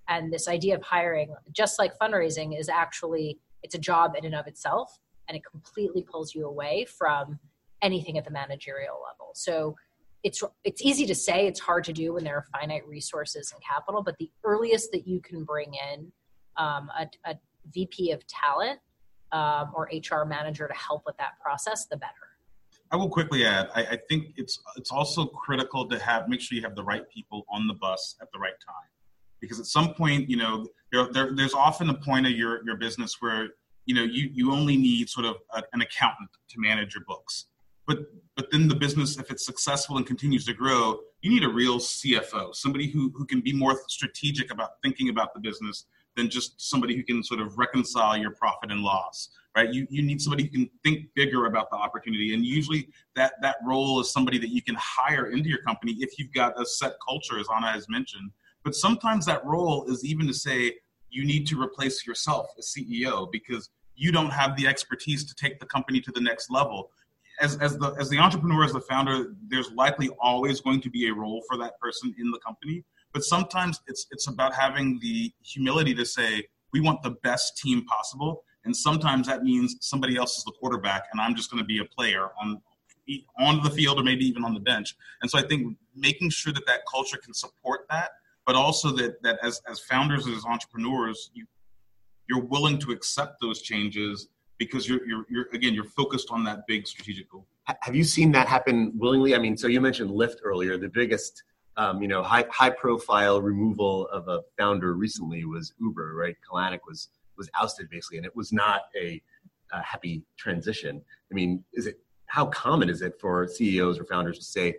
S4: And this idea of hiring, just like fundraising, is actually it's a job in and of itself and it completely pulls you away from anything at the managerial level. So it's it's easy to say, it's hard to do when there are finite resources and capital. But the earliest that you can bring in um, a, a, VP of talent um, or HR manager to help with that process, the better.
S5: I will quickly add. I, I, think it's it's also critical to have make sure you have the right people on the bus at the right time, because at some point, you know, there, there, there's often a point of your your business where you know you you only need sort of a, an accountant to manage your books. But but then the business if it's successful and continues to grow you need a real cfo somebody who who can be more strategic about thinking about the business than just somebody who can sort of reconcile your profit and loss right? You you need somebody who can think bigger about the opportunity. And usually that that role is somebody that you can hire into your company if you've got a set culture as anna has mentioned. But sometimes that role is even to say you need to replace yourself as CEO because you don't have the expertise to take the company to the next level. As, as the as the entrepreneur, as the founder, there's likely always going to be a role for that person in the company. But sometimes it's it's about having the humility to say we want the best team possible, and sometimes that means somebody else is the quarterback, and I'm just going to be a player on on the field or maybe even on the bench. And so I think making sure that that culture can support that but also that that as as founders and as entrepreneurs you you're willing to accept those changes because you're you're, you're again you're focused on that big strategic goal.
S1: Have you seen that happen willingly? I mean so you mentioned lyft earlier. The biggest um, you know high high profile removal of a founder recently was uber right? Kalanick was was ousted basically and it was not a, a happy transition. I mean is it how common is it for ceos or founders to say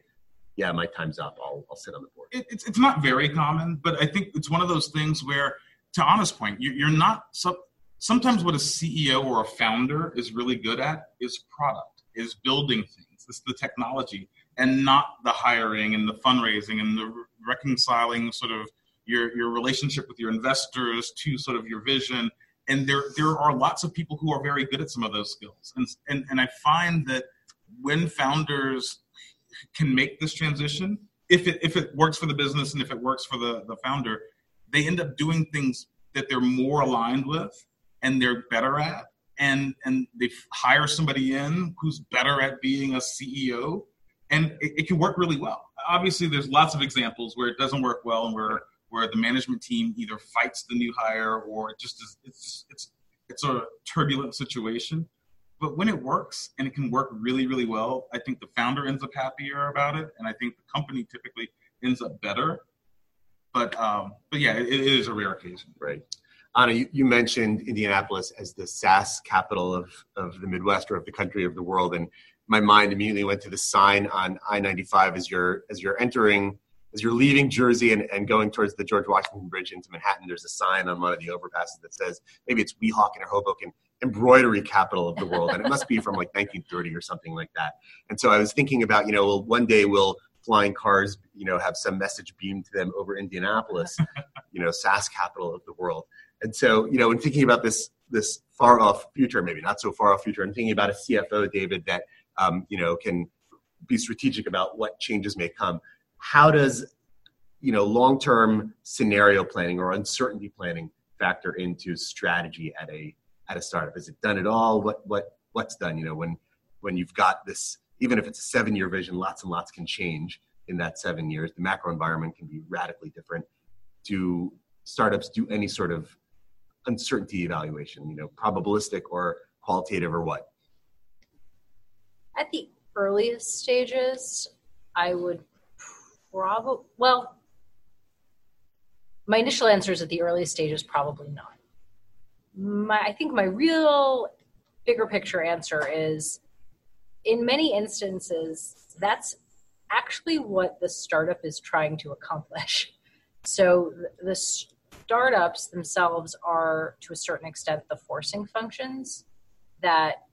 S1: yeah, my time's up. I'll, I'll sit on the board.
S5: It, it's, it's not very common, but I think it's one of those things where, to Anna's point, you, you're not. So, sometimes what a CEO or a founder is really good at is product, is building things, it's the technology, and not the hiring and the fundraising and the reconciling sort of your your relationship with your investors to sort of your vision. And there there are lots of people who are very good at some of those skills, and and and I find that when founders can make this transition if it if it works for the business and if it works for the the founder they end up doing things that they're more aligned with and they're better at. And and they hire somebody in who's better at being a ceo and it, it, can work really well. Obviously there's lots of examples where it doesn't work well and where where the management team either fights the new hire or it just is it's it's it's a turbulent situation but when it works and it can work really really well i think the founder ends up happier about it and i think the company typically ends up better. But um, but yeah it, it is a rare occasion.
S1: Right. Anna you, you mentioned indianapolis as the saas capital of, of the midwest or of the country of the world and my mind immediately went to the sign on i-95 as you're as you're entering as you're leaving Jersey and, and going towards the George Washington Bridge into Manhattan, there's a sign on one of the overpasses that says maybe it's Weehawken or Hoboken, embroidery capital of the world. And it must be from like 1930 or something like that. And so I was thinking about, you know, well, one day we'll flying cars, you know, have some message beamed to them over Indianapolis, you know, SaaS capital of the world. And so, you know, in thinking about this this far off future, maybe not so far off future, I'm thinking about a CFO, David, that um, you know can be strategic about what changes may come. How does you know long term scenario planning or uncertainty planning factor into strategy at a at a startup? Is it done at all? What what what's done? You know, when when you've got this, even if it's a seven year vision, lots and lots can change in that seven years. The macro environment can be radically different. Do startups do any sort of uncertainty evaluation? You know, probabilistic or qualitative or what?
S4: At the earliest stages, I would probably well. My initial answer is at the earliest stages, probably not. My, I think my real bigger picture answer is in many instances, that's actually what the startup is trying to accomplish. So the startups themselves are, to a certain extent, the forcing functions that,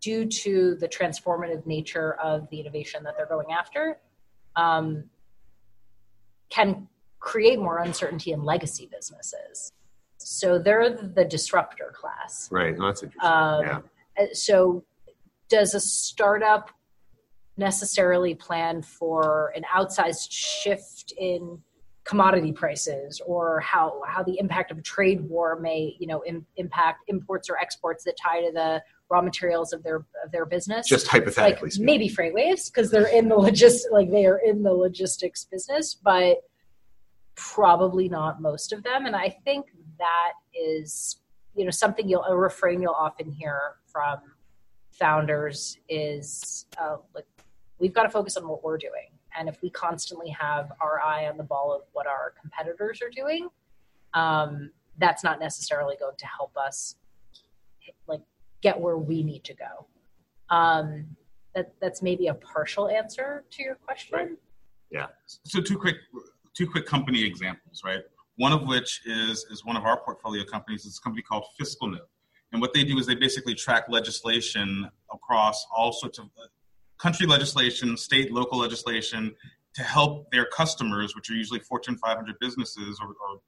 S4: due to the transformative nature of the innovation that they're going after, um, can create more uncertainty in legacy businesses. So they're the disruptor class.
S1: Right. No, that's interesting. Um, yeah.
S4: Uh, so, does a startup necessarily plan for an outsized shift in commodity prices or how how the impact of a trade war may you know Im- impact imports or exports that tie to the raw materials of their of their business
S1: just hypothetically
S4: like maybe freightwaves because they're in the logist like they are in the logistics business but probably not most of them and i think that is you know something you'll a refrain you'll often hear from founders is uh, like we've got to focus on what we're doing. And if we constantly have our eye on the ball of what our competitors are doing um, that's not necessarily going to help us like get where we need to go. Um, that that's maybe a partial answer to your question. Right.
S1: yeah.
S5: So two quick two quick company examples right one of which is is one of our portfolio companies. It's a company called FiscalNote and what they do is they basically track legislation across all sorts of uh, country legislation, state, local legislation to help their customers, which are usually Fortune 500 businesses or, or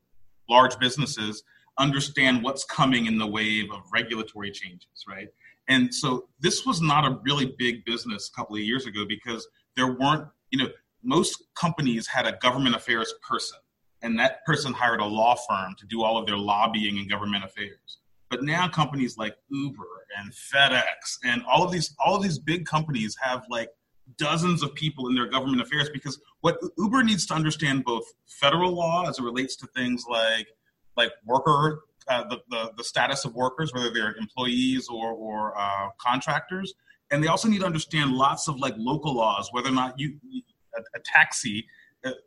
S5: large businesses, understand what's coming in the wave of regulatory changes, right? And so this was not a really big business a couple of years ago because there weren't, you know, most companies had a government affairs person, and that person hired a law firm to do all of their lobbying and government affairs. But now companies like Uber and FedEx and all of these all of these big companies have like dozens of people in their government affairs because what Uber needs to understand both federal law as it relates to things like like worker uh, the, the, the status of workers whether they're employees or or uh, contractors and they also need to understand lots of like local laws whether or not you a, a taxi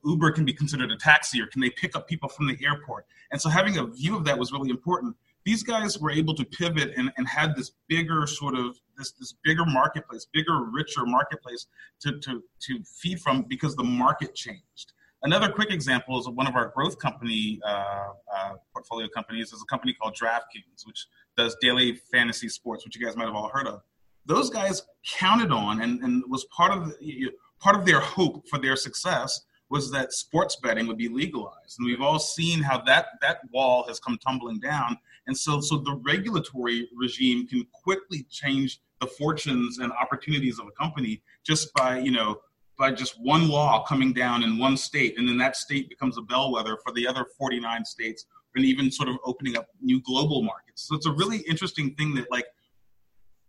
S5: Uber can be considered a taxi or can they pick up people from the airport and so having a view of that was really important these guys were able to pivot and, and had this bigger sort of this this bigger marketplace, bigger, richer marketplace to, to, to feed from because the market changed. Another quick example is one of our growth company uh, uh, portfolio companies is a company called DraftKings, which does daily fantasy sports, which you guys might have all heard of. Those guys counted on and, and was part of the, part of their hope for their success was that sports betting would be legalized. And we've all seen how that, that wall has come tumbling down. And so, so the regulatory regime can quickly change the fortunes and opportunities of a company just by, you know, by just one law coming down in one state. And then that state becomes a bellwether for the other 49 states and even sort of opening up new global markets. So it's a really interesting thing that like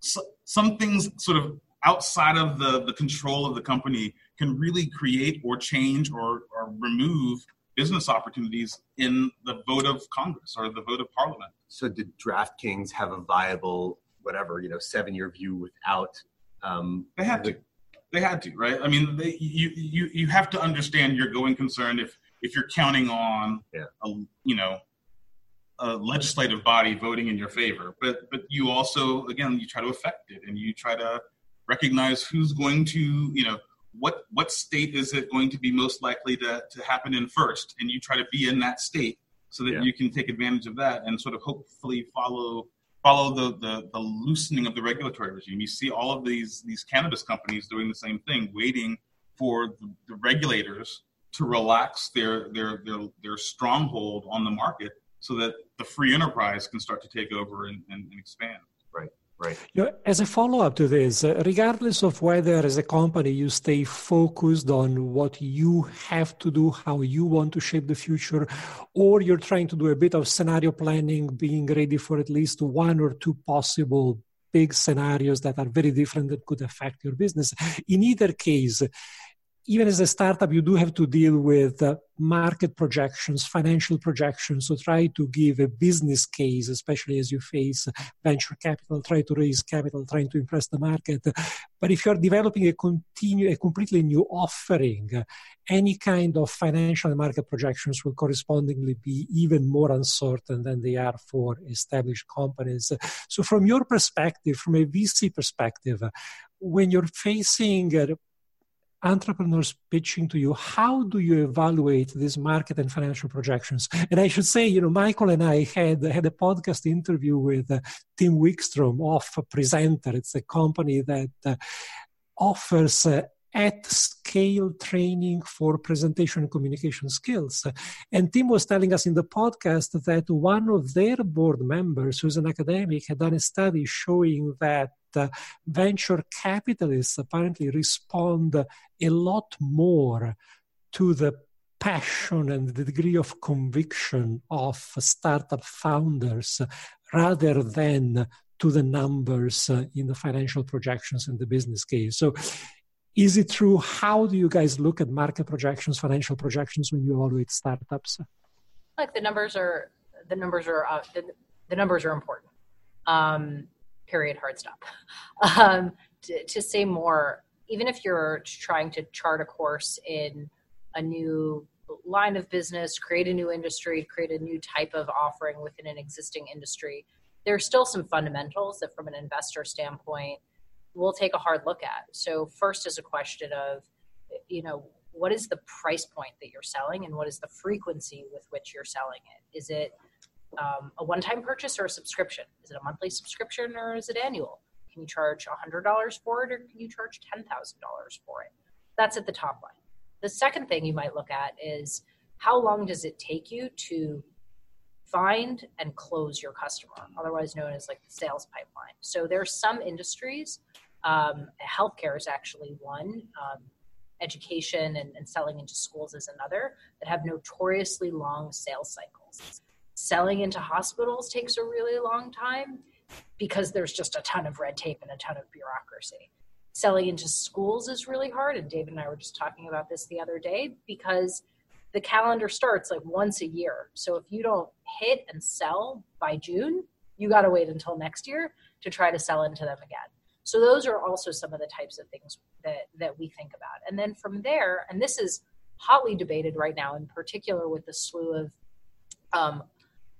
S5: so, some things sort of outside of the, the control of the company can really create or change or, or remove business opportunities in the vote of Congress or the vote of Parliament.
S1: So, did DraftKings have a viable, whatever, you know, seven year view without? Um,
S5: they had to. They had to, right? I mean, they, you you you have to understand your going concern if if you're counting on
S1: yeah.
S5: a you know a legislative body voting in your favor, but but you also again you try to affect it and you try to recognize who's going to you know what what state is it going to be most likely to, to happen in first and you try to be in that state so that yeah. you can take advantage of that and sort of hopefully follow follow the, the the loosening of the regulatory regime you see all of these these cannabis companies doing the same thing waiting for the, the regulators to relax their, their their their stronghold on the market so that the free enterprise can start to take over and, and, and expand.
S1: Right. Right.
S3: You know, as a follow up to this, uh, regardless of whether as a company you stay focused on what you have to do, how you want to shape the future, or you're trying to do a bit of scenario planning, being ready for at least one or two possible big scenarios that are very different that could affect your business. In either case, even as a startup, you do have to deal with uh, market projections, financial projections. So try to give a business case, especially as you face venture capital, try to raise capital, trying to impress the market. But if you're developing a continue, a completely new offering, any kind of financial and market projections will correspondingly be even more uncertain than they are for established companies. So from your perspective, from a VC perspective, when you're facing entrepreneurs pitching to you how do you evaluate these market and financial projections? And i should say you know michael and i had had a podcast interview with uh, tim wickstrom of presenter. It's a company that uh, offers uh, at scale training for presentation and communication skills. And Tim was telling us in the podcast that one of their board members, who's an academic, had done a study showing that uh, venture capitalists apparently respond a lot more to the passion and the degree of conviction of startup founders rather than to the numbers uh, in the financial projections and the business case. So is it true? How do you guys look at market projections, financial projections when you evaluate startups?
S4: Like the numbers are the numbers are uh, the, the, numbers are important. Um, period. Hard stop. Um, to, to say more, even if you're trying to chart a course in a new line of business, create a new industry, create a new type of offering within an existing industry, there are still some fundamentals that, from an investor standpoint, we'll take a hard look at. So first is a question of, you know, what is the price point that you're selling and what is the frequency with which you're selling it? Is it um, a one-time purchase or a subscription? Is it a monthly subscription or is it annual? Can you charge $100 for it or can you charge $10,000 for it? That's at the top line. The second thing you might look at is how long does it take you to find and close your customer, otherwise known as like the sales pipeline. So there are some industries um, healthcare is actually one. Um, education and, and, selling into schools is another that have notoriously long sales cycles. Selling into hospitals takes a really long time because there's just a ton of red tape and a ton of bureaucracy. Selling into schools is really hard, and David and I were just talking about this the other day because the calendar starts like once a year. So if you don't hit and sell by June, you got to wait until next year to try to sell into them again. So those are also some of the types of things that that we think about. And then from there, and this is hotly debated right now, in particular with the slew of um,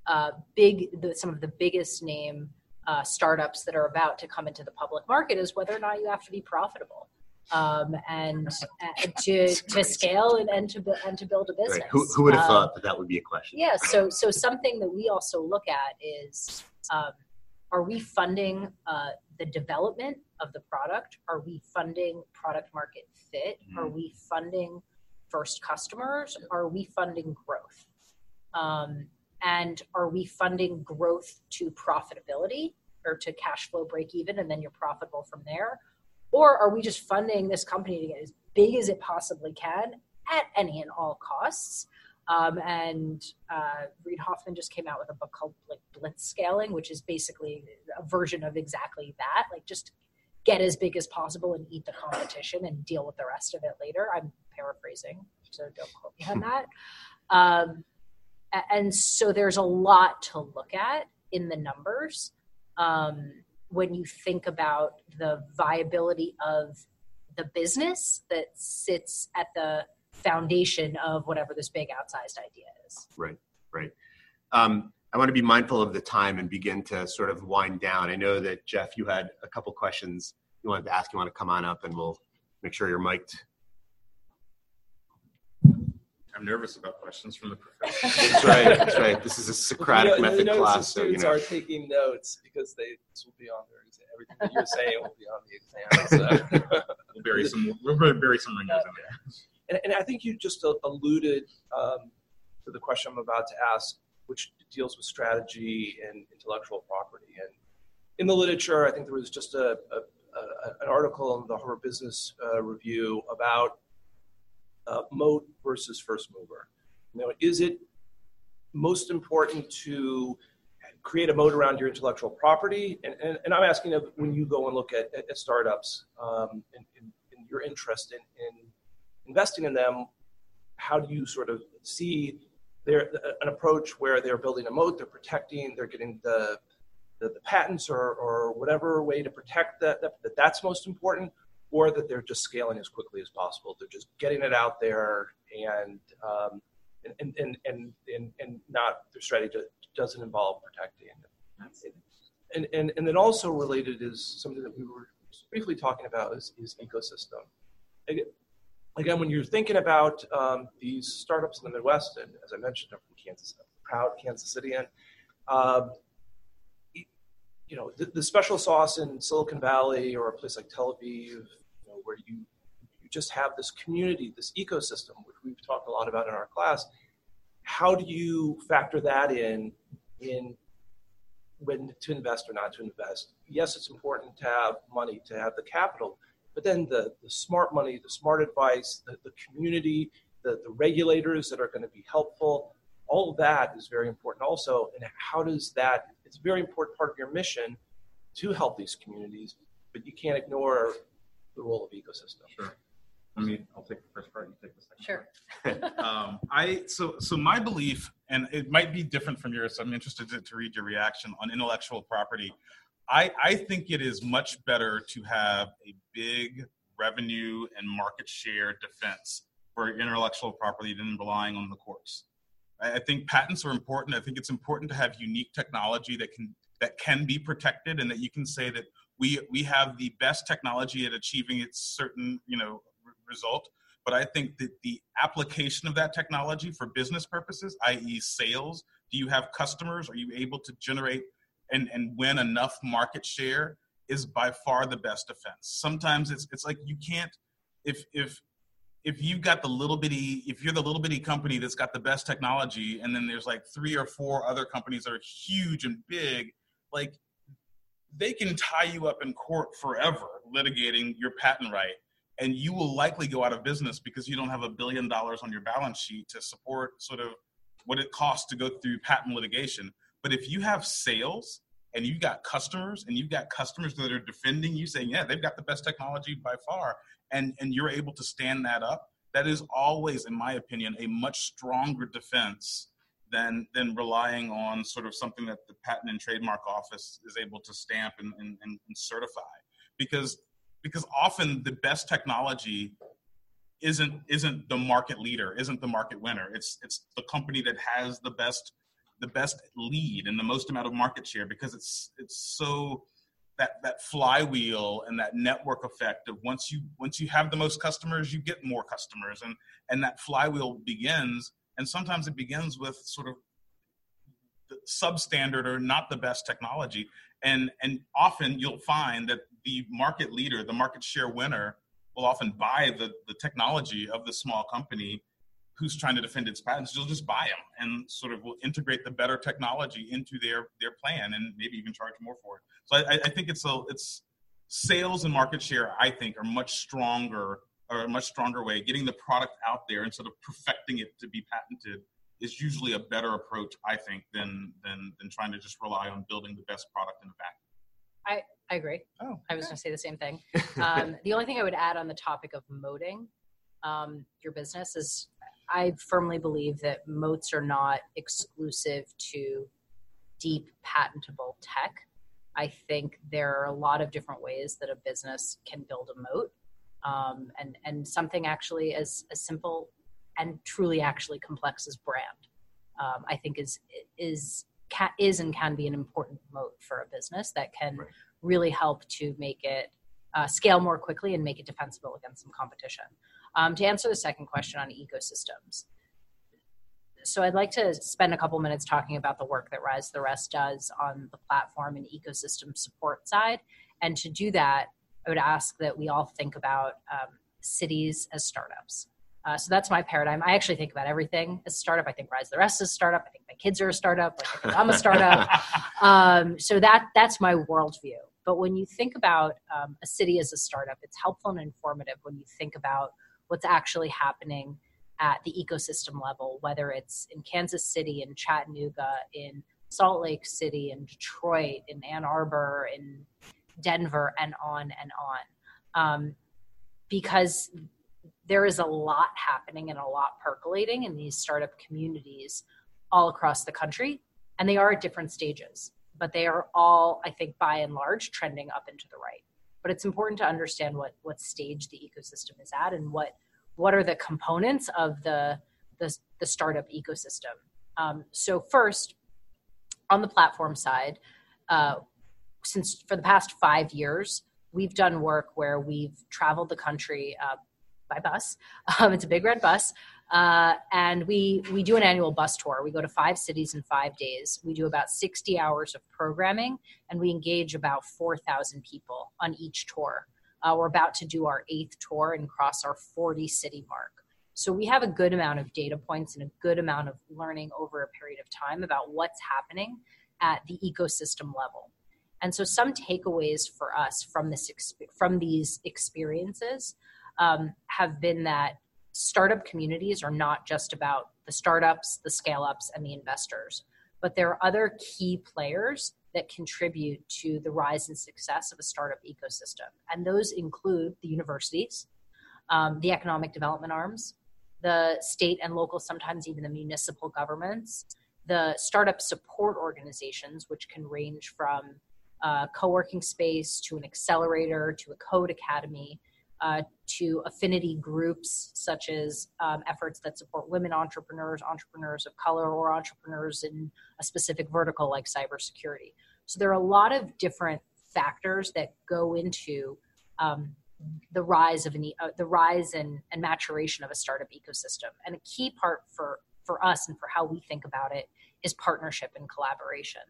S4: uh, big, the, some of the biggest name uh, startups that are about to come into the public market, is whether or not you have to be profitable. Um, and uh, to to scale and, and to and to build a business. Right.
S1: Who, who would have
S4: um,
S1: thought that that would be a question?
S4: Yeah. So so something that we also look at is um, are we funding uh, the development of the product? Are we funding product market fit? Mm-hmm. Are we funding first customers? Are we funding growth? Um, and are we funding growth to profitability or to cash flow break even and then you're profitable from there? Or are we just funding this company to get as big as it possibly can at any and all costs? Um, and uh, Reid Hoffman just came out with a book called like Blitz Scaling, which is basically a version of exactly that. Like just get as big as possible and eat the competition and deal with the rest of it later. I'm paraphrasing, so don't quote me on that. Um, and so there's a lot to look at in the numbers um, when you think about the viability of the business that sits at the foundation of whatever this big outsized idea is.
S1: Right, right. Um, I want to be mindful of the time and begin to sort of wind down. I know that Jeff, you had a couple questions you wanted to ask. You want to come on up, and we'll make sure you're mic'd.
S5: I'm nervous about questions from the professor.
S1: That's right. That's right. This is a Socratic
S2: You know- you
S1: method class,
S2: the
S1: so you
S2: students
S1: know.
S2: are taking notes because they this will be on their exam. Everything that you're saying will be on the exam. So.
S5: We'll bury some. We'll bury some ringers in there.
S2: And, and I think you just alluded um, to the question I'm about to ask, which deals with strategy and intellectual property. And in the literature, I think there was just a, a, a an article in the Harvard Business uh, Review about uh, moat versus first mover. Know, is it most important to create a moat around your intellectual property? And, and, and I'm asking when you go and look at, at, startups um, and, and, and your interest in, in investing in them, how do you sort of see their, an approach where they're building a moat, they're protecting, they're getting the, the, the patents or, or whatever way to protect that, that, that that's most important, or that they're just scaling as quickly as possible. They're just getting it out there and, um, and, and, and, and, and not their strategy doesn't involve protecting. And, and, and then also related is something that we were briefly talking about is, is ecosystem. Again, when you're thinking about um, these startups in the Midwest, and as I mentioned, I'm from Kansas, I'm proud Kansas Cityan. Um, you know, the, the special sauce in Silicon Valley or a place like Tel Aviv, you know, where you you just have this community, this ecosystem, which we've talked a lot about in our class. How do you factor that in in when to invest or not to invest? Yes, it's important to have money, to have the capital, but then the, the smart money, the smart advice, the, the community, the, the regulators that are going to be helpful, all of that is very important also. And how does that, it's a very important part of your mission to help these communities, but you can't ignore the role of ecosystem.
S5: Sure. I mean, I'll take the first part. You take the second.
S4: Sure.
S5: um, I so so my belief, and it might be different from yours. So I'm interested to, to read your reaction on intellectual property. I I think it is much better to have a big revenue and market share defense for intellectual property than relying on the courts. I, I think patents are important. I think it's important to have unique technology that can that can be protected and that you can say that we we have the best technology at achieving its certain you know r- result but i think that the application of that technology for business purposes i.e sales do you have customers are you able to generate and and win enough market share is by far the best defense. Sometimes it's it's like you can't if if if you've got the little bitty if you're the little bitty company that's got the best technology and then there's like three or four other companies that are huge and big like they can tie you up in court forever litigating your patent right and you will likely go out of business because you don't have a billion dollars on your balance sheet to support sort of what it costs to go through patent litigation but if you have sales and you've got customers and you've got customers that are defending you saying yeah they've got the best technology by far and and you're able to stand that up that is always in my opinion a much stronger defense than than relying on sort of something that the patent and trademark office is able to stamp and, and, and certify. Because because often the best technology isn't isn't the market leader isn't the market winner. It's it's the company that has the best the best lead and the most amount of market share because it's it's so that that flywheel and that network effect of once you once you have the most customers you get more customers and and that flywheel begins. And sometimes it begins with sort of substandard or not the best technology. And and often you'll find that the market leader the market share winner will often buy the the technology of the small company who's trying to defend its patents you'll just buy them and sort of will integrate the better technology into their their plan and maybe even charge more for it so i, I think it's a it's sales and market share i think are much stronger or a much stronger way getting the product out there and sort of perfecting it to be patented is usually a better approach i think than than than trying to just rely on building the best product in the back
S4: I I agree.
S5: oh
S4: I was going to say the same thing. Um, the only thing I would add on the topic of moating um, your business is I firmly believe that moats are not exclusive to deep patentable tech. I think there are a lot of different ways that a business can build a moat. Um, and, and something actually as, as simple and truly actually complex as brand, um, I think is, is, ca is and can be an important moat for a business that can
S1: Right.
S4: really help to make it uh, scale more quickly and make it defensible against some competition. Um, to answer the second question on ecosystems, so I'd like to spend a couple minutes talking about the work that Rise the Rest does on the platform and ecosystem support side. And to do that, I would ask that we all think about um, cities as startups. Uh, so that's my paradigm. I actually think about everything as a startup. I think Rise the Rest is a startup. I think my kids are a startup. I think I'm a startup. um, so that that's my worldview. But when you think about um, a city as a startup, it's helpful and informative when you think about what's actually happening at the ecosystem level, whether it's in Kansas City, in Chattanooga, in Salt Lake City, in Detroit, in Ann Arbor, in Denver, and on and on. Um, because there is a lot happening and a lot percolating in these startup communities all across the country, and they are at different stages, but they are all, I think, by and large, trending up and to the right. But it's important to understand what what stage the ecosystem is at and what what are the components of the the, the startup ecosystem. Um, so first, on the platform side, uh, since for the past five years, we've done work where we've traveled the country uh, by bus. Um, it's a big red bus, uh, and we we do an annual bus tour. We go to five cities in five days. We do about sixty hours of programming, and we engage about four thousand people on each tour. Uh, we're about to do our eighth tour and cross our forty city mark. So we have a good amount of data points and a good amount of learning over a period of time about what's happening at the ecosystem level. And so some takeaways for us from this from these experiences um, have been that startup communities are not just about the startups, the scale ups, and the investors, but there are other key players that contribute to the rise and success of a startup ecosystem. And those include the universities, um, the economic development arms, the state and local, sometimes even the municipal governments, the startup support organizations, which can range from a co-working space to an accelerator to a code academy uh, to affinity groups such as um, efforts that support women entrepreneurs, entrepreneurs of color, or entrepreneurs in a specific vertical like cybersecurity. So there are a lot of different factors that go into um, the rise of an, uh, the rise and, and maturation of a startup ecosystem. And a key part for for us and for how we think about it is partnership and collaboration.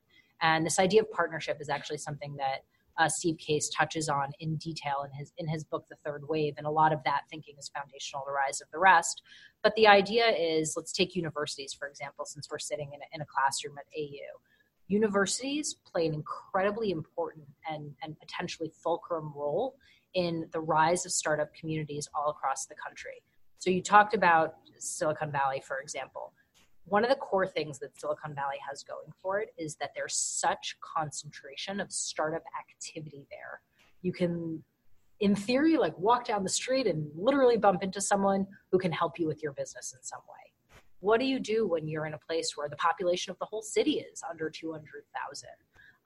S4: And this idea of partnership is actually something that uh, Steve Case touches on in detail in his in his book The Third Wave, and a lot of that thinking is foundational to Rise of the Rest. But the idea is, let's take universities for example, since we're sitting in a, in a classroom at AU. Universities play an incredibly important and, and potentially fulcrum role in the rise of startup communities all across the country. So you talked about Silicon Valley, for example one of the core things that Silicon Valley has going for it is that there's such concentration of startup activity there. You can, in theory, like walk down the street and literally bump into someone who can help you with your business in some way. What do you do when you're in a place where the population of the whole city is under 200,000?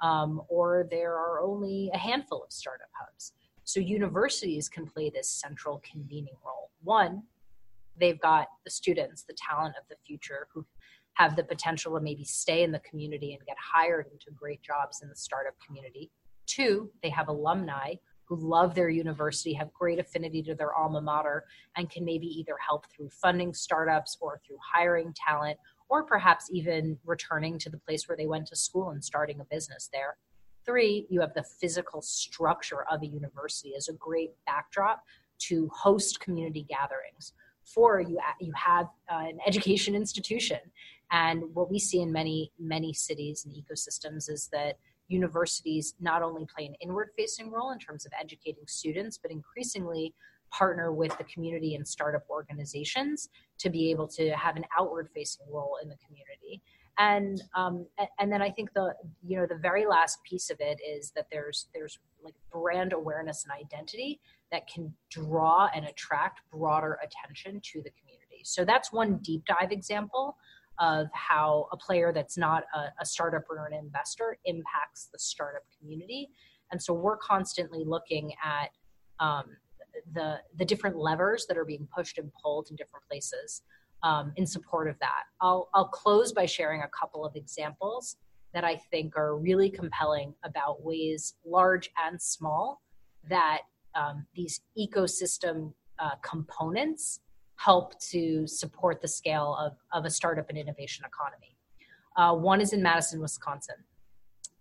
S4: Um, or there are only a handful of startup hubs. So universities can play this central convening role. One, they've got the students, the talent of the future who have the potential to maybe stay in the community and get hired into great jobs in the startup community. Two, they have alumni who love their university, have great affinity to their alma mater, and can maybe either help through funding startups or through hiring talent, or perhaps even returning to the place where they went to school and starting a business there. Three, you have the physical structure of a university as a great backdrop to host community gatherings Four, you you have uh, an education institution, and what we see in many many cities and ecosystems is that universities not only play an inward facing role in terms of educating students, but increasingly partner with the community and startup organizations to be able to have an outward facing role in the community. And um, and then I think the you know the very last piece of it is that there's there's like brand awareness and identity that can draw and attract broader attention to the community. So that's one deep dive example of how a player that's not a, a startup or an investor impacts the startup community. And so we're constantly looking at um, the the different levers that are being pushed and pulled in different places um, in support of that. I'll, I'll close by sharing a couple of examples that I think are really compelling about ways, large and small, that um, these ecosystem uh, components help to support the scale of, of a startup and innovation economy. Uh, one is in Madison, Wisconsin.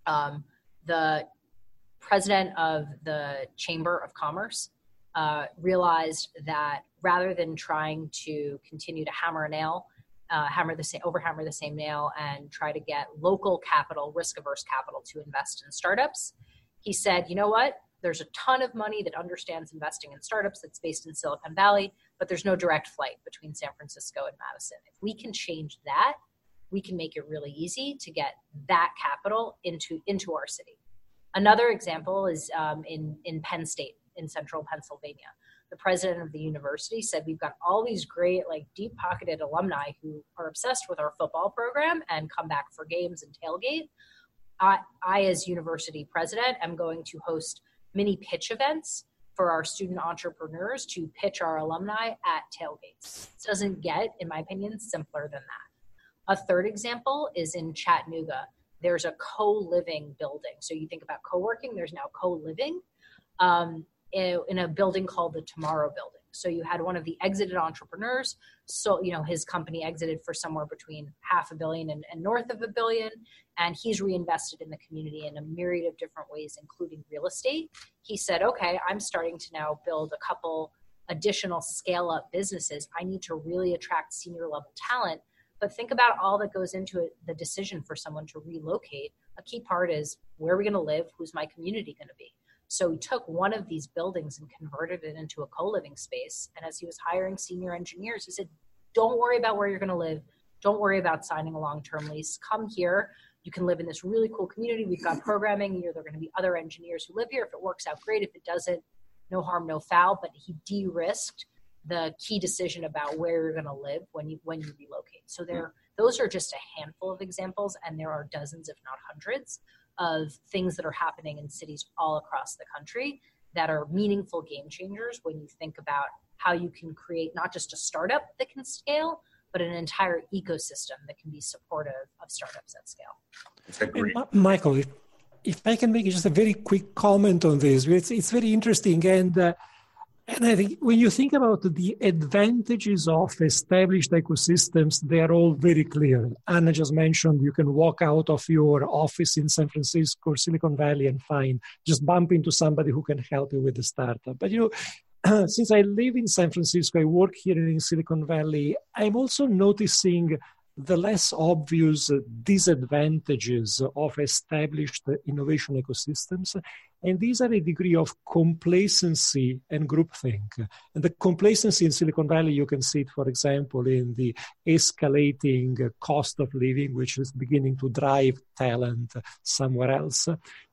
S4: Um, the president of the Chamber of Commerce uh, realized that rather than trying to continue to hammer a nail, uh, hammer the same, overhammer the same nail, and try to get local capital, risk-averse capital, to invest in startups, he said, "You know what? There's a ton of money that understands investing in startups that's based in Silicon Valley, but there's no direct flight between San Francisco and Madison. If we can change that, we can make it really easy to get that capital into into our city." Another example is um, in in Penn State in central Pennsylvania. The president of the university said we've got all these great, like deep pocketed alumni who are obsessed with our football program and come back for games and tailgate. I, I as university president, am going to host mini pitch events for our student entrepreneurs to pitch our alumni at tailgates. It doesn't get, in my opinion, simpler than that. A third example is in Chattanooga. There's a co-living building. So you think about co-working, there's now co-living. Um, in a building called the Tomorrow Building. So you had one of the exited entrepreneurs. So, you know, his company exited for somewhere between half a billion and, and, north of a billion. And he's reinvested in the community in a myriad of different ways, including real estate. He said, okay, I'm starting to now build a couple additional scale up businesses. I need to really attract senior level talent. But think about all that goes into it, the decision for someone to relocate. A key part is where are we going to live? Who's my community going to be? So he took one of these buildings and converted it into a co living space. And as he was hiring senior engineers, he said, Don't worry about where you're going to live. Don't worry about signing a long term lease. Come here. You can live in this really cool community. We've got programming. here. There are going to be other engineers who live here. If it works out, great. If it doesn't, no harm, no foul. But he de risked the key decision about where you're going to live when you when you relocate. So there, those are just a handful of examples, and there are dozens, if not hundreds, of things that are happening in cities all across the country that are meaningful game changers when you think about how you can create not just a startup that can scale, but an entire ecosystem that can be supportive of startups at scale.
S3: Michael, if, if I can make just a very quick comment on this, it's, it's very interesting. And uh, and I think when you think about the advantages of established ecosystems, they are all very clear. Anna just mentioned you can walk out of your office in San Francisco or Silicon Valley and find, just bump into somebody who can help you with the startup. But you know, since I live in San Francisco, I work here in Silicon Valley, I'm also noticing the less obvious disadvantages of established innovation ecosystems. And these are a degree of complacency and groupthink. And the complacency in Silicon Valley, you can see it, for example, in the escalating cost of living, which is beginning to drive talent somewhere else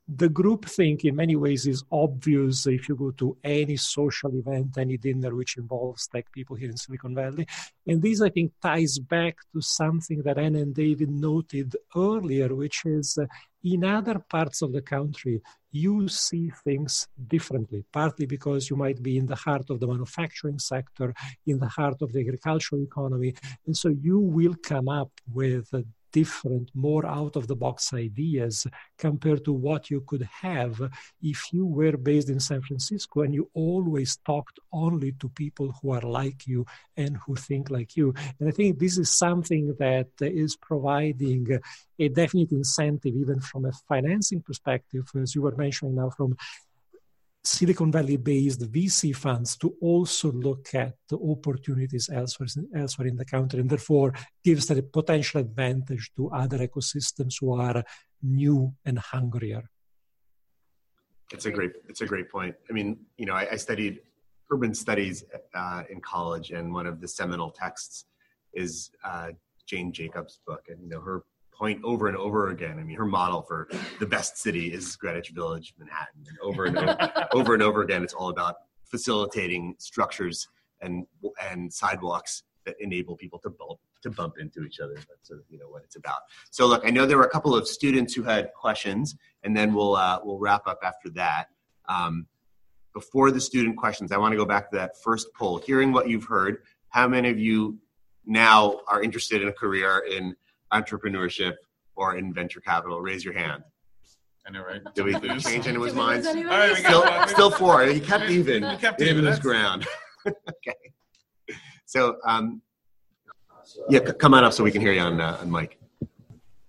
S3: the group think in many ways is obvious if you go to any social event, any dinner which involves tech people here in Silicon Valley. And this, I think, ties back to something that Anna and David noted earlier, which is in other parts of the country, you see things differently, partly because you might be in the heart of the manufacturing sector, in the heart of the agricultural economy. And so you will come up with different, more out of the box ideas compared to what you could have if you were based in San Francisco and you always talked only to people who are like you and who think like you. And I think this is something that is providing a definite incentive, even from a financing perspective, as you were mentioning now, from Silicon Valley based VC funds to also look at the opportunities elsewhere, elsewhere in the country and therefore gives a potential advantage to other ecosystems who are new and hungrier.
S1: It's a great, it's a great point. I mean, you know, I, I studied urban studies uh, in college, and one of the seminal texts is uh, Jane Jacobs' book, and you know, her point over and over again. I mean, her model for the best city is Greenwich Village, Manhattan, and over and over, over and over again, it's all about facilitating structures and and sidewalks that enable people to bump to bump into each other. That's sort of, you know what it's about. So look, I know there were a couple of students who had questions, and then we'll uh, we'll wrap up after that. Um, before the student questions, I want to go back to that first poll. Hearing what you've heard, how many of you now are interested in a career in entrepreneurship or in venture capital? Raise your hand.
S5: I know, right?
S1: Did we change anyone's minds?
S5: All right, we
S1: Still,
S5: got
S1: still four. He kept even.
S5: We kept
S1: even
S5: even.
S1: his ground. okay. So, um, yeah, c- come on up so we can hear you on uh, on mic.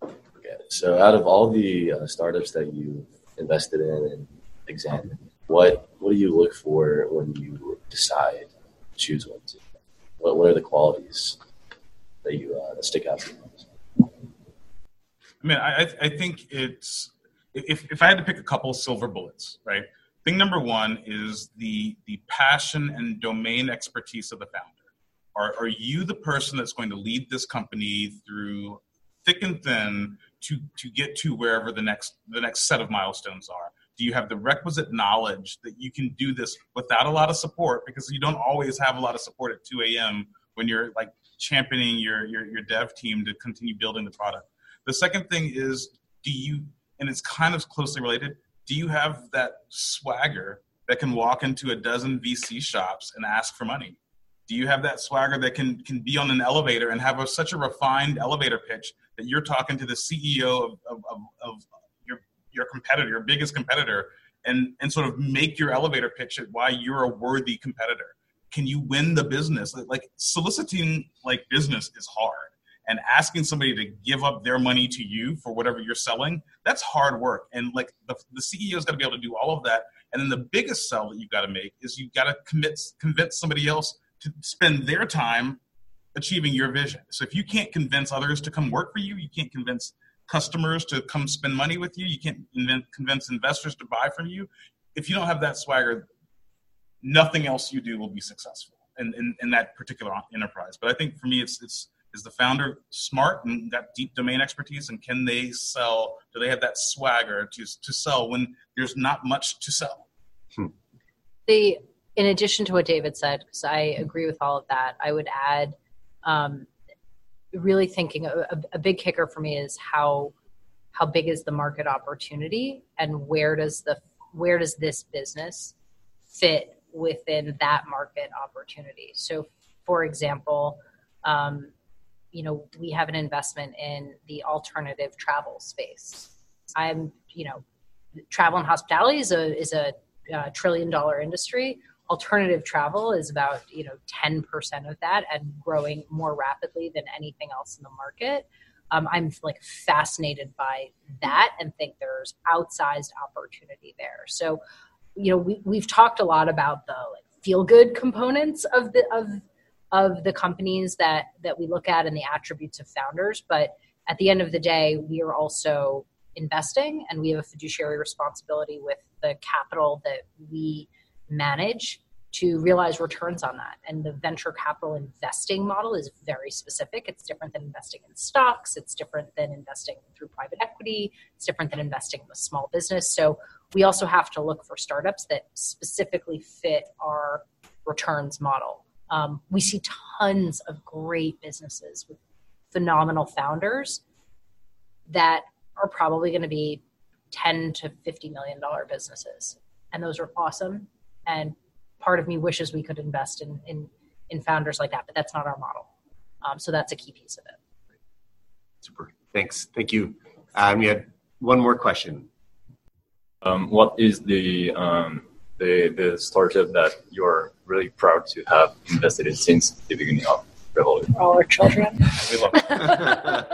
S6: Okay. So, out of all the uh, startups that you invested in and examined, what what do you look for when you decide to choose one? To? What what are the qualities that you uh, that stick out to you?
S5: I mean, I, I- think it's if, if I had to pick a couple silver bullets, right? Thing number one is the the passion and domain expertise of the founder. Are, are you the person that's going to lead this company through thick and thin to to get to wherever the next the next set of milestones are? Do you have the requisite knowledge that you can do this without a lot of support? Because you don't always have a lot of support at 2 a.m. when you're like championing your, your your dev team to continue building the product. The second thing is, do you, and it's kind of closely related, do you have that swagger that can walk into a dozen VC shops and ask for money? Do you have that swagger that can can be on an elevator and have a, such a refined elevator pitch that you're talking to the CEO of, of, of, of your your competitor, your biggest competitor, and and sort of make your elevator pitch at why you're a worthy competitor? Can you win the business? Like soliciting like business is hard and asking somebody to give up their money to you for whatever you're selling that's hard work. And like the, the ceo's got to be able to do all of that. And then the biggest sell that you've got to make is you've got to commit convince somebody else to spend their time achieving your vision. So if you can't convince others to come work for you you can't convince customers to come spend money with you you can't convince investors to buy from you if you don't have that swagger nothing else you do will be successful in, in, in that particular enterprise. But i think for me it's it's is the founder smart and got deep domain expertise and can they sell do they have that swagger to, to sell when there's not much to sell?
S4: The in addition to what david said because i agree with all of that i would add um, really thinking a, a big kicker for me is how how big is the market opportunity and where does the where does this business fit within that market opportunity? So for example um, you know we have an investment in the alternative travel space. I'm you know travel and hospitality is a is a uh, trillion dollar industry. Alternative travel is about you know 10% of that and growing more rapidly than anything else in the market. Um, i'm like fascinated by that and think there's outsized opportunity there. So you know we, we've talked a lot about the like feel good components of the of of the companies that that we look at and the attributes of founders but at the end of the day we are also investing and we have a fiduciary responsibility with the capital that we manage to realize returns on that. And the venture capital investing model is very specific. It's different than investing in stocks. It's different than investing through private equity. It's different than investing in a small business. So we also have to look for startups that specifically fit our returns model um, we see tons of great businesses with phenomenal founders that are probably going to be 10 to 50 million dollar businesses. And those are awesome. And part of me wishes we could invest in in, in founders like that but that's not our model. Um, so that's a key piece of it.
S1: Super. Thanks. Thank you. Um, we had one more question.
S7: Um, what is the um, the the startup that you're really proud to have invested in since the beginning of Revolution?
S4: all our children
S5: we love,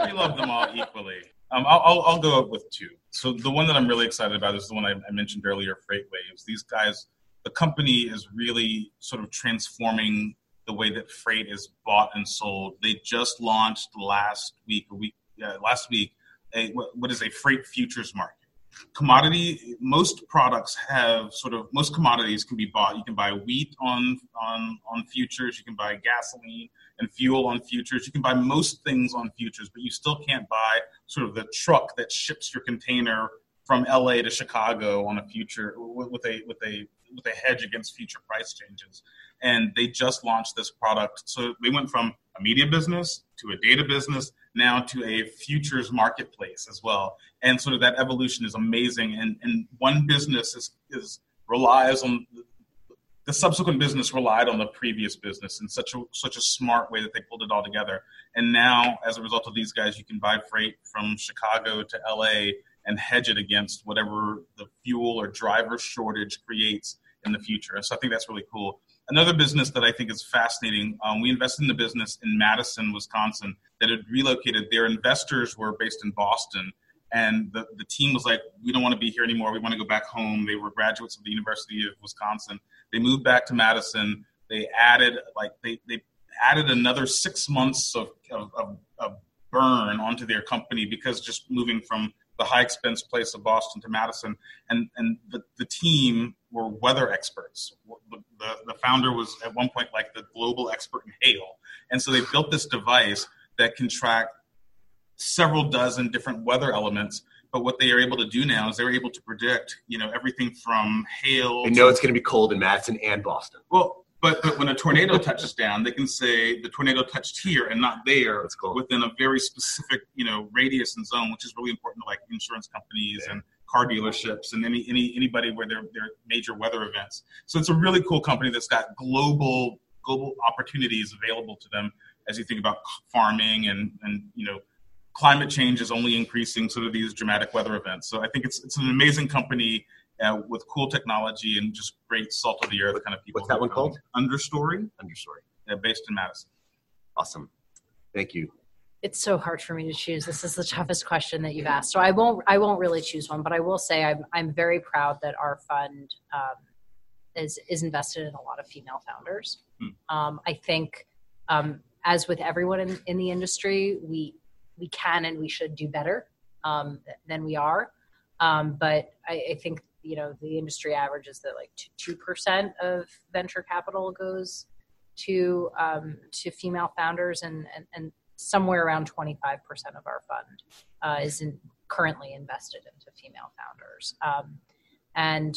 S5: we love them all equally um, I'll, I'll, I'll go up with two so the one that i'm really excited about is the one i, I mentioned earlier FreightWaves these guys the company is really sort of transforming the way that freight is bought and sold. They just launched last week, a week uh, last week, a, what is a freight futures market. Commodity, most products have sort of most commodities can be bought. You can buy wheat on on on futures. You can buy gasoline and fuel on futures. You can buy most things on futures, but you still can't buy sort of the truck that ships your container from LA to Chicago on a future with a with a with a hedge against future price changes. And they just launched this product. So they went from a media business to a data business now to a futures marketplace as well. And sort of that evolution is amazing. And and one business is is relies on the subsequent business relied on the previous business in such a such a smart way that they pulled it all together. And now, as a result of these guys, you can buy freight from Chicago to LA and hedge it against whatever the fuel or driver shortage creates in the future. So I think that's really cool. Another business that I think is fascinating. Um, we invested in the business in Madison, Wisconsin, that had relocated. Their investors were based in Boston, and the, the team was like, "We don't want to be here anymore. We want to go back home." They were graduates of the University of Wisconsin. They moved back to Madison. They added like they they added another six months of, of, of, of burn onto their company because just moving from the high expense place of Boston to Madison, and and the, the team were weather experts. The, the, the founder was at one point like the global expert in hail, and so they built this device that can track several dozen different weather elements. But what they are able to do now is they're able to predict, you know, everything from hail.
S1: They know it's going to be cold in Madison and Boston.
S5: Well, but, but when a tornado touches down, they can say the tornado touched here and not there
S1: cool.
S5: within a very specific, you know, radius and zone, which is really important to like insurance companies
S1: Yeah.
S5: and car dealerships and any, any anybody where there there are major weather events. So it's a really cool company that's got global global opportunities available to them as you think about farming and and you know climate change is only increasing sort of these dramatic weather events. So I think it's it's an amazing company uh, with cool technology and just great salt of the earth kind of people.
S1: What's that one called?
S5: Understory,
S1: Understory.
S5: uh, based in Madison.
S1: Awesome. Thank you.
S4: It's so hard for me to choose. This is the toughest question that you've asked. So I won't. I won't really choose one, but I will say I'm. I'm very proud that our fund um, is is invested in a lot of female founders.
S5: Hmm.
S4: Um, I think, um, as with everyone in, in the industry, we we can and we should do better um, than we are. Um, but I, I think you know the industry average is that like two percent of venture capital goes to um, to female founders, and, and and somewhere around twenty five percent of our fund uh, is in, currently invested into female founders. Um, and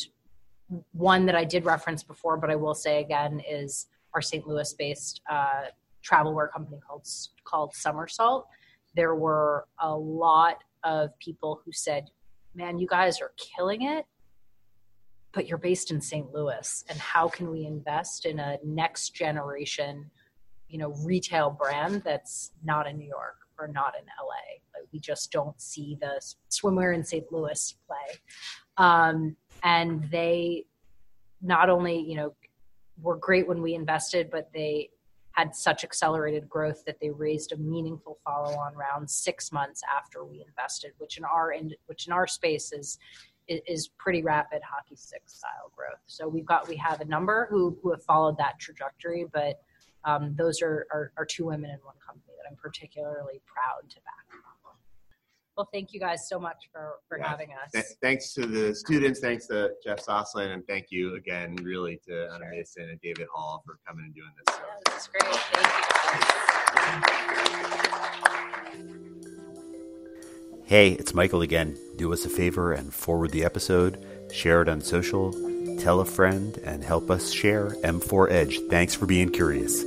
S4: one that I did reference before, but I will say again, is our St. Louis based uh, travel wear company called called Summersalt. There were a lot of people who said, "Man, you guys are killing it." But you're based in St. Louis, and how can we invest in a next generation, you know, retail brand that's not in New York or not in LA? Like we just don't see the swimwear in St. Louis play. Um, and they not only you know were great when we invested but they had such accelerated growth that they raised a meaningful follow-on round six months after we invested which in our in, which in our space is is pretty rapid hockey stick style growth so we've got we have a number who, who have followed that trajectory but um, those are, are, are two women in one company that i'm particularly proud to back well thank you guys so much for for
S1: Yeah.
S4: having us
S1: Th- thanks to the students. Thanks to Jeff Soslin, and thank you again, really, to Anna Mason and David Hall for coming and doing this. So.
S4: Yeah, this is great. Thank you guys.
S8: Hey, it's Michael again. Do us a favor and forward the episode, share it on social, tell a friend, and help us share M4 Edge. Thanks for being curious.